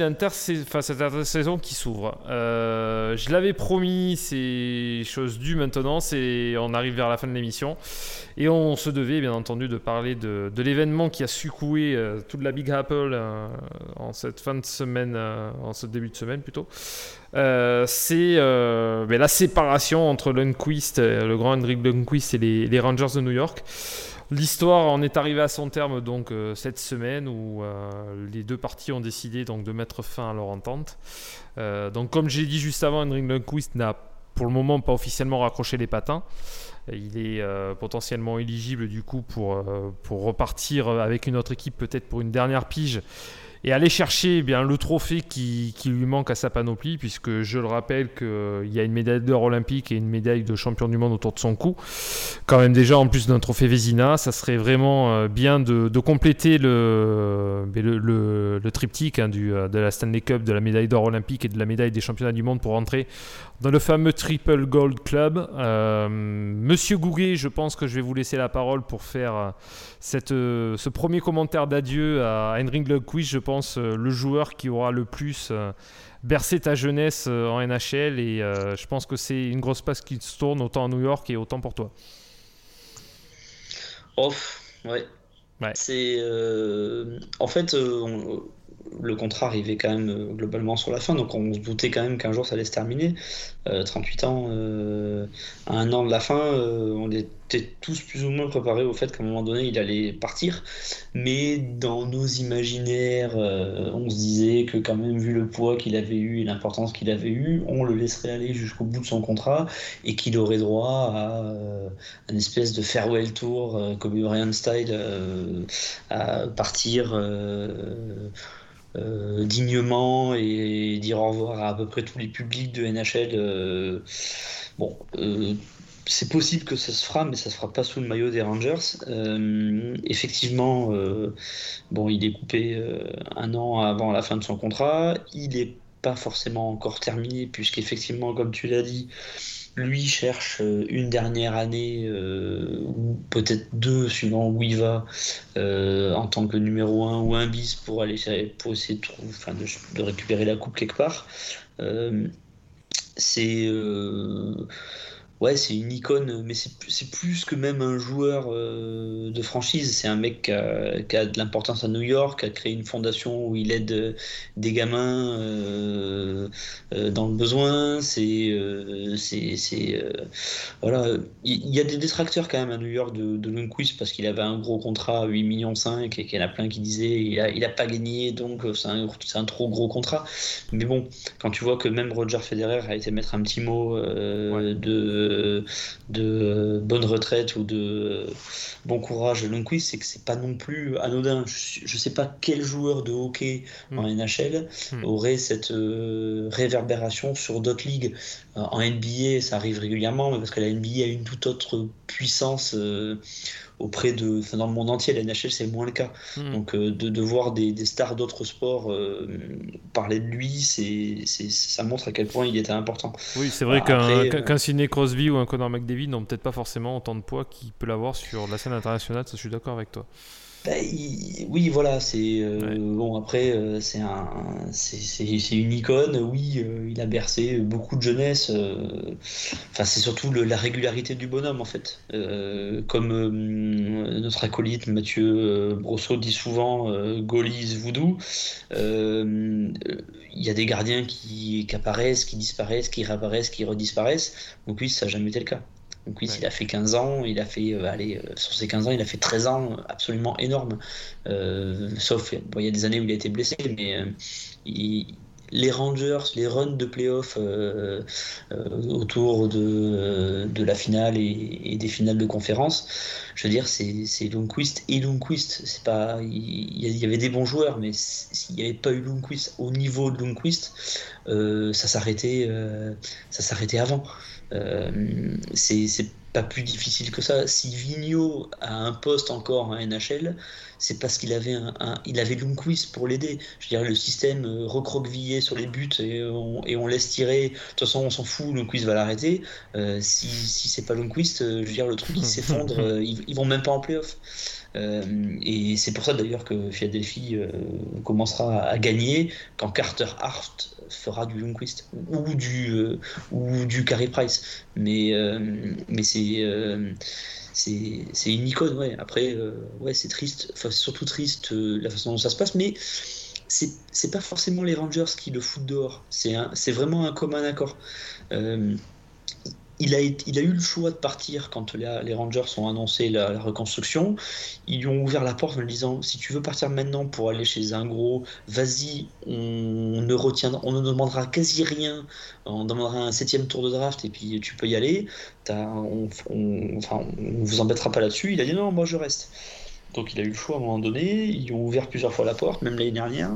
cette saison qui s'ouvre. Euh, je l'avais promis, c'est chose due maintenant, c'est on arrive vers la fin de l'émission et on se devait bien entendu de parler de, l'événement qui a secoué euh, toute la Big Apple euh, en cette fin de semaine, en ce début de semaine plutôt. c'est ben, la séparation entre Lundqvist, le grand Hendrik Lundqvist et les Rangers de New York. L'histoire en est arrivée à son terme donc euh, cette semaine où euh, les deux parties ont décidé de mettre fin à leur entente. Euh, donc comme j'ai dit juste avant, Henry Lundqvist n'a pour le moment pas officiellement raccroché les patins. Il est potentiellement éligible du coup pour repartir avec une autre équipe peut-être pour une dernière pige et aller chercher eh bien, le trophée qui, lui manque à sa panoplie, puisque je le rappelle qu'il y a une médaille d'or olympique et une médaille de champion du monde autour de son cou. Quand même déjà en plus d'un trophée Vézina, ça serait vraiment euh, bien de, compléter le, le, le, triptyque hein, du, euh, de la Stanley Cup, de la médaille d'or olympique et de la médaille des championnats du monde pour entrer dans le fameux Triple Gold Club. Euh, Monsieur Gouguet, je pense que je vais vous laisser la parole pour faire euh, cette, euh, ce premier commentaire d'adieu à Henrik Lundqvist, je pense le joueur qui aura le plus bercé ta jeunesse en NHL et je pense que c'est une grosse passe qui se tourne autant à New York et autant pour toi. Off, ouais. ouais. C'est en fait le contrat arrivait quand même euh, globalement sur la fin, donc on se doutait quand même qu'un jour ça allait se terminer. 38 euh, ans, euh, un an de la fin, on était tous plus ou moins préparés au fait qu'à un moment donné il allait partir, mais dans nos imaginaires, on se disait que quand même vu le poids qu'il avait eu et l'importance qu'il avait eu, on le laisserait aller jusqu'au bout de son contrat et qu'il aurait droit à une espèce de farewell tour, comme Brian style, à partir euh, dignement et dire au revoir à à peu près tous les publics de NHL. Euh, bon, euh, c'est possible que ça se fera, mais ça se fera pas sous le maillot des Rangers. effectivement, bon, il est coupé un an avant la fin de son contrat. Il n'est pas forcément encore terminé, puisqu'effectivement, comme tu l'as dit, lui cherche euh, une dernière année, euh, ou peut-être deux, suivant où il va, euh, en tant que numéro 1 ou un bis pour, aller, pour essayer de, enfin, de, récupérer la coupe quelque part. c'est ouais, c'est une icône, mais c'est plus que même un joueur euh, de franchise. C'est un mec qui a, de l'importance à New York, qui a créé une fondation où il aide euh, des gamins euh, dans le besoin. C'est, c'est, voilà. Il y, a des détracteurs quand même à New York de, de Lundqvist parce qu'il avait un gros contrat, 8 millions 5, et qu'il y en a plein qui disaient il a, il a pas gagné, donc c'est un, un, trop gros contrat. Mais bon, quand tu vois que même Roger Federer a été mettre un petit mot de de, de bonne retraite ou de bon courage Lundqvist, c'est que c'est pas non plus anodin. Je, ne sais pas quel joueur de hockey hmm. en NHL hmm. aurait cette réverbération sur d'autres ligues. En NBA, ça arrive régulièrement, parce que la NBA a une toute autre puissance auprès de, dans le monde entier. La NHL, c'est moins le cas. Hmm. Donc, euh, de, de, voir des, des stars d'autres sports euh, parler de lui, c'est, ça montre à quel point il était important. Oui, c'est vrai qu'un, euh, qu'un Sidney Crosby ou un Conor McDavid n'ont peut-être pas forcément autant de poids qu'il peut l'avoir sur la scène internationale. Ça, je suis d'accord avec toi. Bah, oui, voilà, c'est euh, bon. Après, euh, c'est un, c'est une icône. Oui, euh, il a bercé beaucoup de jeunesse. Enfin, c'est surtout la régularité du bonhomme en fait. comme notre acolyte Mathieu Brosseau dit souvent, Golis voodoo. Il y a des gardiens qui, qui, apparaissent, qui disparaissent, qui réapparaissent, qui redisparaissent. Donc oui, ça n'a jamais été le cas. Donc oui, il a fait 15 ans, il a fait, euh, allez, euh, sur ces 15 ans, il a fait 13 ans absolument énormes. Euh, sauf, il y a des années où il a été blessé, mais les Rangers, les runs de playoff autour de, de, la finale et, des finales de conférence, je veux dire, c'est Lundqvist et Lundqvist. C'est pas, il, y avait des bons joueurs, mais s'il n'y avait pas eu Lundqvist au niveau de Lundqvist, ça s'arrêtait, ça s'arrêtait avant. Euh, c'est pas plus difficile que ça. Si Vigno a un poste encore en NHL, c'est parce qu'il avait un, il avait Lundqvist pour l'aider. Je veux dire, le système euh, recroquevillé sur les buts et on, et on laisse tirer. De toute façon, on s'en fout, Lundqvist va l'arrêter. Euh, si, si c'est pas Lundqvist, je veux dire, le truc il s'effondre. ils, ils, vont même pas en playoff. Euh, et c'est pour ça d'ailleurs que Philadelphie euh, commencera à gagner quand Carter Hart fera du Lundqvist ou du, euh, ou du Carey Price. Mais, mais c'est c'est une icône, ouais. Après, ouais, c'est triste, enfin, surtout triste la façon dont ça se passe, mais c'est pas forcément les Rangers qui le foutent dehors. C'est vraiment un commun accord il a, eu le choix de partir quand les Rangers ont annoncé la, reconstruction. Ils lui ont ouvert la porte en lui disant si tu veux partir maintenant pour aller chez un gros, vas-y, on ne retiendra, on ne demandera quasi rien, on demandera un septième tour de draft et puis tu peux y aller. On, on, enfin, vous embêtera pas là-dessus. Il a dit non, moi je reste. Donc il a eu le choix à un moment donné. Ils ont ouvert plusieurs fois la porte, même l'année dernière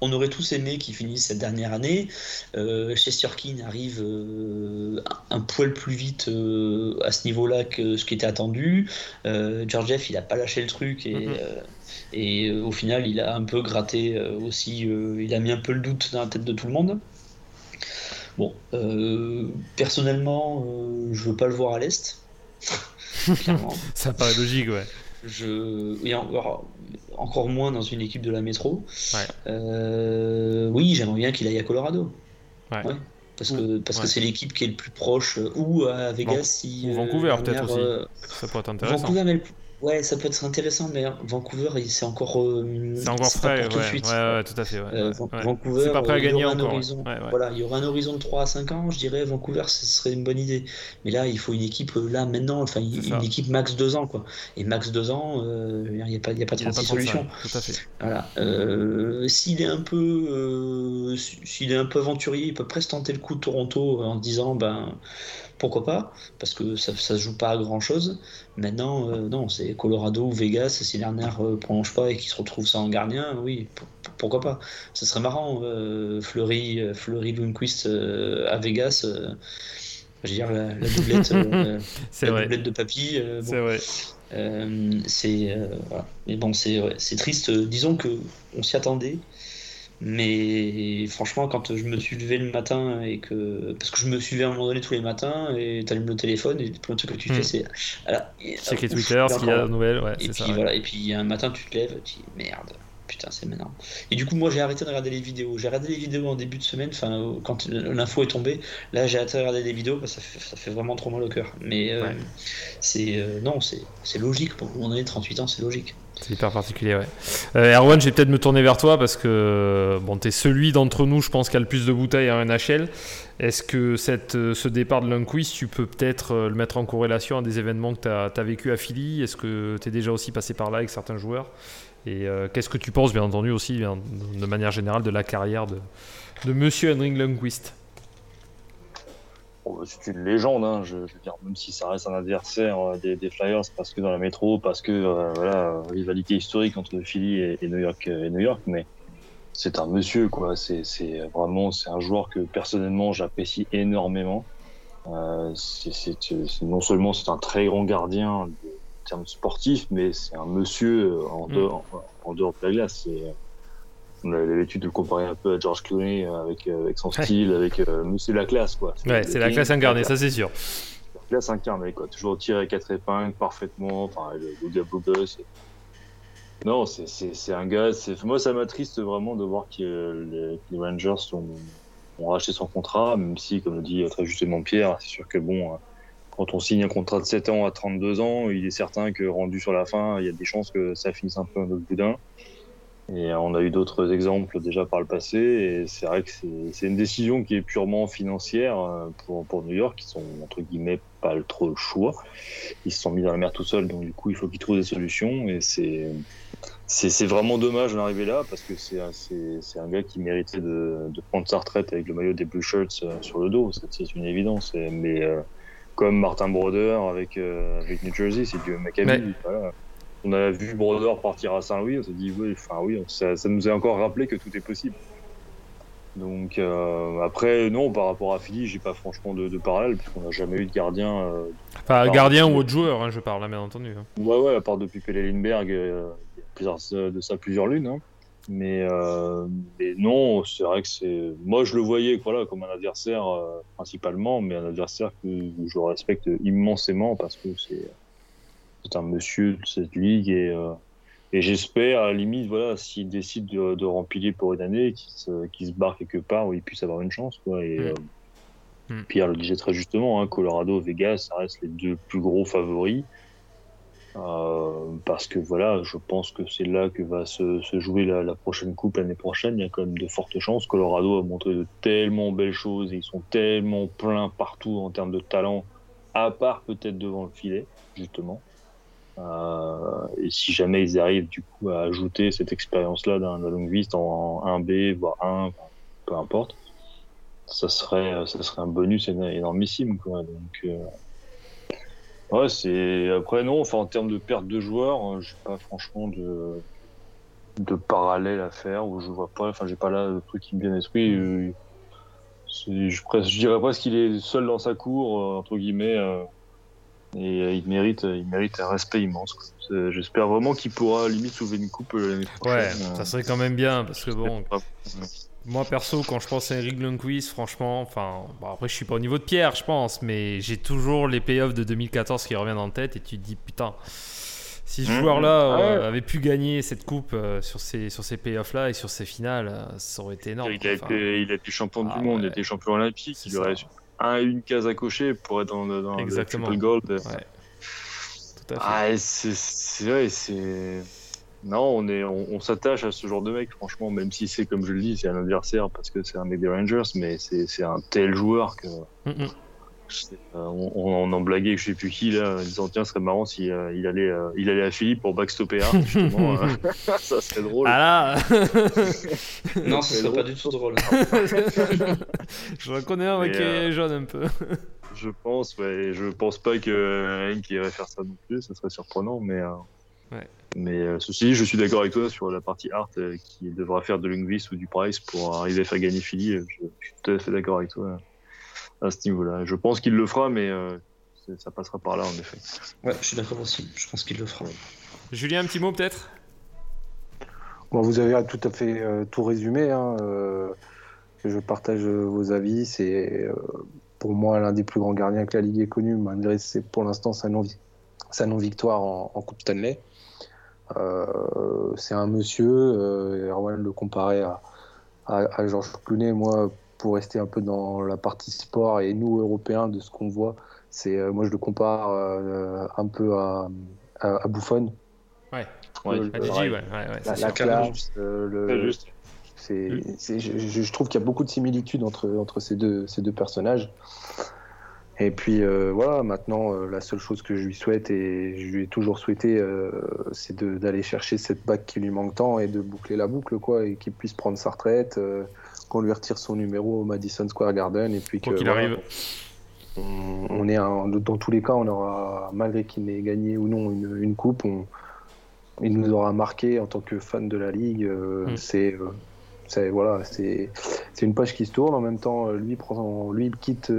on aurait tous aimé qu'il finisse cette dernière année. Euh, Chesterkin arrive euh, un poil plus vite euh, à ce niveau-là que ce qui était attendu. Euh, Georgiev, il n'a pas lâché le truc et, mhm. et au final, il a un peu gratté aussi. il a mis un peu le doute dans la tête de tout le monde. Bon, personnellement, je veux pas le voir à l'est. Ça paraît logique, ouais. Je... Et encore, encore moins dans une équipe de la métro. Euh, oui, j'aimerais bien qu'il aille à Colorado. parce que parce que c'est l'équipe qui est le plus proche ou à Vegas si ou Vancouver euh, peut-être aussi. euh, ça pourrait être intéressant. Vancouver mais Ouais, ça peut être intéressant, mais Vancouver, c'est encore. Euh, c'est encore frais, tout, de suite. Ouais, tout à fait. Euh, Vancouver, c'est pas prêt à gagner encore. Horizon, voilà, il y aura un horizon de 3 à 5 ans, je dirais. Vancouver, ce serait une bonne idée. Mais là, il faut une équipe, euh, là, maintenant, enfin, une équipe max 2 ans, quoi. Et max 2 ans, il n'y a pas, y a pas 36 solutions. Tout à fait. Voilà. s'il est un peu. s'il est un peu aventurier, il peut presque tenter le coup de Toronto en disant, ben pourquoi pas Parce que ça, ça se joue pas à grand chose. Maintenant, euh, non, c'est Colorado ou Vegas. Si Lerner ne prolonge pas et qu'il se retrouve sans gardien, oui, pourquoi pas Ce serait marrant. Euh, Fleury, euh, Fleury Lundqvist à Vegas. je veux dire, la, doublette, la doublette de papy. c'est vrai. c'est mais bon c'est triste disons que on s'y attendait mais franchement, quand je me suis levé le matin et que. Parce que je me suis levé à un moment donné tous les matins et tu allumes le téléphone et le premier truc que tu fais, hmm. c'est. C'est que Twitter, qu'il y a de nouvelles, ouais. Et puis voilà, et puis un matin, tu te lèves, tu dis merde, putain, c'est maintenant. Et du coup, moi, j'ai arrêté de regarder les vidéos. J'ai regardé les vidéos en début de semaine, enfin, quand l'info est tombée. Là, j'ai arrêté de regarder les vidéos parce que ça fait, ça fait vraiment trop mal au cœur. Mais euh, c'est. Euh, non, c'est logique. Pour on est 38 ans, c'est logique. C'est hyper particulier, ouais. Euh, Erwan, je vais peut-être me tourner vers toi parce que bon, tu es celui d'entre nous, je pense, qui a le plus de bouteilles en NHL. Est-ce que cette, euh, ce départ de Lundqvist, tu peux peut-être euh, le mettre en corrélation à des événements que tu as, vécu à Philly? Est-ce que tu es déjà aussi passé par là avec certains joueurs? Et qu'est-ce que tu penses, bien entendu, aussi, de manière générale, de la carrière de, de Monsieur Henrik Lundqvist? Bah, c'est une légende, hein, je, veux dire, même si ça reste un adversaire euh, des, Flyers, parce que dans la métro, parce que euh, voilà, rivalité historique entre Philly et, New York et New York, mais c'est un monsieur, quoi. C'est vraiment, c'est un joueur que personnellement j'apprécie énormément. Euh, non seulement c'est un très grand gardien en termes sportifs, mais c'est un monsieur en mm. dehors, en dehors de la glace on avait l'habitude de le comparer un peu à George Clooney euh, avec, euh, avec son style, avec euh, c'est la classe quoi. Ouais, c'est la classe incarnée, ça c'est sûr. La classe incarnée quoi, toujours tiré quatre épingles parfaitement, enfin le, gars beau Non, c'est un gars. Moi, ça m'attriste vraiment de voir que les, Rangers ont racheté son contrat, même si, comme le dit très justement Pierre, c'est sûr que bon, quand on signe un contrat de 7 ans à 32 ans, il est certain que rendu sur la fin, il y a des chances que ça finisse un peu un autre boudin. Et on a eu d'autres exemples déjà par le passé. Et c'est vrai que c'est une décision qui est purement financière euh, pour, New York. Ils sont, entre guillemets, pas trop le choix. Ils se sont mis dans la mer tout seuls. Donc, du coup, il faut qu'ils trouvent des solutions. Et c'est. Vraiment dommage d'en arriver là parce que c'est un gars qui méritait de, de, prendre sa retraite avec le maillot des Blue Shirts euh, sur le dos. C'est une évidence. Mais euh, comme Martin Broder avec, avec New Jersey, c'est du Maccabi. Voilà on a vu Brodeur partir à Saint-Louis, on s'est dit, oui, enfin, oui ça, nous a encore rappelé que tout est possible. Donc euh, après, non, par rapport à Philly, j'ai pas franchement de, parallèle, puisqu'on n'a jamais eu de gardien. Euh, enfin, gardien ou autre joueur, hein, je parle, bien entendu. Hein. Ouais, ouais, à part depuis Pelle Lindbergh, euh, il y a plusieurs, de ça plusieurs lunes. Hein. Mais, mais, non, c'est vrai que c'est. Moi, je le voyais voilà, comme un adversaire principalement, mais un adversaire que je respecte immensément parce que c'est c'est un monsieur de cette ligue et, euh, et j'espère à la limite voilà s'il décide de, de remplir pour une année qu'il se, se, barre quelque part où il puisse avoir une chance quoi et mm. Euh, mm. Pierre le disait très justement hein, Colorado Vegas ça reste les deux plus gros favoris euh, parce que voilà je pense que c'est là que va se, jouer la, prochaine coupe l'année prochaine il y a quand même de fortes chances Colorado a montré de tellement belles choses et ils sont tellement pleins partout en termes de talent à part peut-être devant le filet justement euh, et si jamais ils arrivent du coup à ajouter cette expérience-là d'un longue viste en 1B, voire 1, peu importe, ça serait, ça serait un bonus énormissime. Quoi. Donc, euh, ouais, c'est. Après, non, enfin, en termes de perte de joueurs, euh, j'ai pas franchement de, de parallèle à faire, ou je vois pas, enfin, j'ai pas là le truc qui me vient à l'esprit. Je, je, dirais presque qu'il est seul dans sa cour, entre guillemets. Et euh, il mérite, euh, il mérite un respect immense. J'espère vraiment qu'il pourra limite soulever une coupe euh, l'année prochaine. Ouais, ça serait quand même bien parce que bon. Moi perso, quand je pense à Eric Lundqvist, franchement, enfin, bon, après je suis pas au niveau de Pierre, je pense, mais j'ai toujours les payoffs de 2014 qui reviennent en tête et tu te dis putain, si ce mmh, joueur-là mmh. avait pu gagner cette coupe sur ces sur ces payoffs-là et sur ces finales, ça aurait été énorme. Il a, été, il a été champion du ah monde, il a été champion olympique, il aurait un, une case à cocher pour être dans, dans Exactement. le gold. Ouais. Tout à fait. Ah, c'est vrai, c'est. Non, on, est, on, s'attache à ce genre de mec, franchement, même si c'est, comme je le dis, c'est un adversaire parce que c'est un mec des Rangers, mais c'est un tel joueur que. Mm. Euh, on, en blaguait, je sais plus qui là, en disant tiens, ce serait marrant si euh, il allait, euh, il allait à Philippe pour backstopper un, justement, ça serait drôle. Ah là Non, ce serait pas du tout drôle. je reconnais un qui est jaune un peu. je pense, ouais, je pense pas que qui irait faire ça non plus, ça serait surprenant, mais. Ouais. Mais ceci dit, je suis d'accord avec toi sur la partie art qui devra faire de Lungvis ou du Price pour arriver à faire gagner Philly. Je, je suis tout à fait d'accord avec toi à ce niveau-là. Je pense qu'il le fera, mais euh, ça passera par là en effet. Ouais, je suis d'accord aussi. Je pense qu'il le fera. Julien, un petit mot peut-être? Bon, Vous avez tout à fait euh, tout résumé. Hein, euh, je partage vos avis. C'est pour moi l'un des plus grands gardiens que la Ligue ait connu, malgré c'est pour l'instant sa non-victoire en, Coupe Stanley. C'est un monsieur, Erwan le comparait à, à, Georges Clooney. Moi, pour rester un peu dans la partie sport et nous Européens de ce qu'on voit, c'est euh, moi je le compare euh, un peu à, à, Buffon. Ouais. ouais, la, classe, le, je, je, trouve qu'il y a beaucoup de similitudes entre, entre ces, deux, ces deux personnages. Et puis euh, voilà, maintenant, la seule chose que je lui souhaite, et je lui ai toujours souhaité, c'est d'aller chercher cette bague qui lui manque tant et de boucler la boucle, quoi, et qu'il puisse prendre sa retraite, qu'on lui retire son numéro au Madison Square Garden et puis qu'il arrive. on, est dans tous les cas, on aura, malgré qu'il n'ait gagné ou non une, coupe, on, il nous aura marqué en tant que fan de la ligue. Mm. C'est voilà, c'est une page qui se tourne. En même temps, lui prend, lui il quitte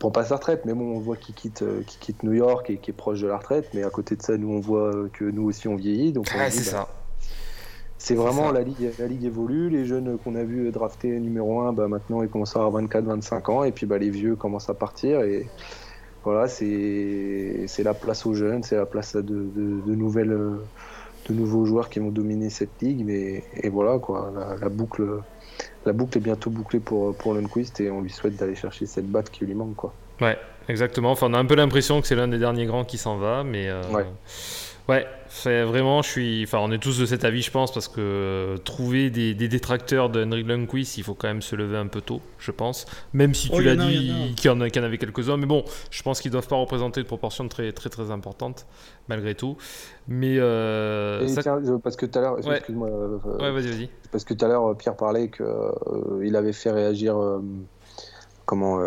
prend pas sa retraite, mais bon, on voit qu'il quitte, euh, quitte New York et qui est proche de la retraite. Mais à côté de ça, nous, on voit que nous aussi, on vieillit. Donc, c'est ça. C'est vraiment la ligue, la ligue évolue. Les jeunes qu'on a vu drafter numéro 1, bah, maintenant, ils commencent à avoir 24-25 ans. Et puis, bah, les vieux commencent à partir. Et voilà, c'est la place aux jeunes, c'est la place de, de, nouvelles, de nouveaux joueurs qui vont dominer cette ligue. Mais, et voilà, quoi, la boucle la boucle est bientôt bouclée pour, pour Lundqvist et on lui souhaite d'aller chercher cette batte qui lui manque. Quoi. Ouais, exactement. Enfin, on a un peu l'impression que c'est l'un des derniers grands qui s'en va, mais. Euh, ouais. Ouais, c'est vraiment, je suis, enfin, on est tous de cet avis, je pense, parce que euh, trouver des, détracteurs de Henry Lundqvist, il faut quand même se lever un peu tôt, je pense. Même si tu oh, l'as dit, qu'il y, en, avait quelques-uns, mais bon, je pense qu'ils doivent pas représenter de proportions très, très, très importantes, malgré tout. Mais euh, parce que tout à l'heure, excuse-moi, ouais, vas-y, vas-y. Parce que tout à l'heure, Pierre parlait qu'il il avait fait réagir, comment,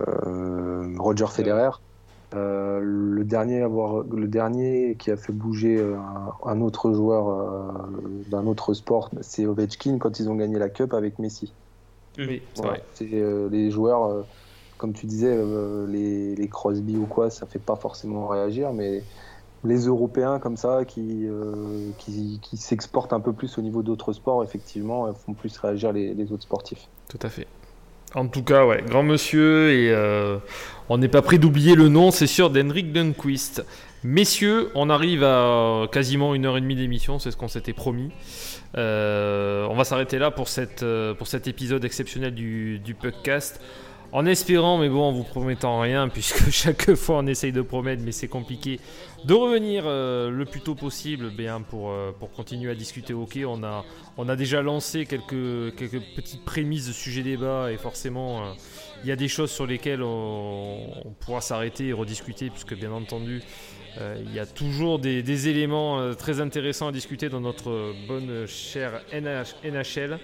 Roger Federer. Euh, le dernier avoir, le dernier qui a fait bouger euh, un, autre joueur euh, d'un autre sport, c'est Ovechkin quand ils ont gagné la Cup avec Messi. Oui, c'est les joueurs, comme tu disais, les, les, Crosby ou quoi, ça fait pas forcément réagir, mais les Européens comme ça qui, qui, qui s'exportent un peu plus au niveau d'autres sports, effectivement, font plus réagir les, les autres sportifs. Tout à fait. En tout cas, ouais, grand monsieur, et euh, on n'est pas prêt d'oublier le nom, c'est sûr, d'Henrik Dunquist. Messieurs, on arrive à quasiment une heure et demie d'émission, c'est ce qu'on s'était promis. Euh, on va s'arrêter là pour, euh, cet épisode exceptionnel du, Puckcast. En espérant, mais bon, en vous promettant rien, puisque chaque fois on essaye de promettre, mais c'est compliqué, de revenir euh, le plus tôt possible bien, pour, euh, pour continuer à discuter hockey. On a, déjà lancé quelques, quelques petites prémices de sujet débat, et forcément, euh, il y a des choses sur lesquelles on, pourra s'arrêter et rediscuter, puisque bien entendu, il y a toujours des, des, éléments très intéressants à discuter dans notre bonne chère NHL.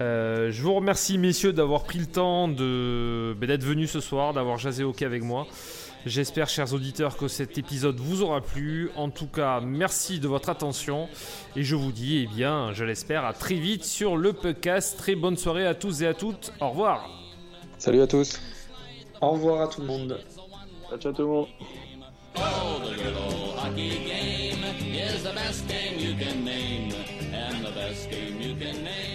Euh, je vous remercie, messieurs, d'avoir pris le temps de, ben, d'être venus ce soir, d'avoir jasé hockey avec moi. J'espère, chers auditeurs, que cet épisode vous aura plu. En tout cas, merci de votre attention. Et je vous dis, eh bien, je l'espère, à très vite sur le podcast. Très bonne soirée à tous et à toutes. Au revoir. Salut à tous. Au revoir à tout le monde. Ciao, tout le monde. Oh, the good old hockey game is the best game you can name, and the best game you can name.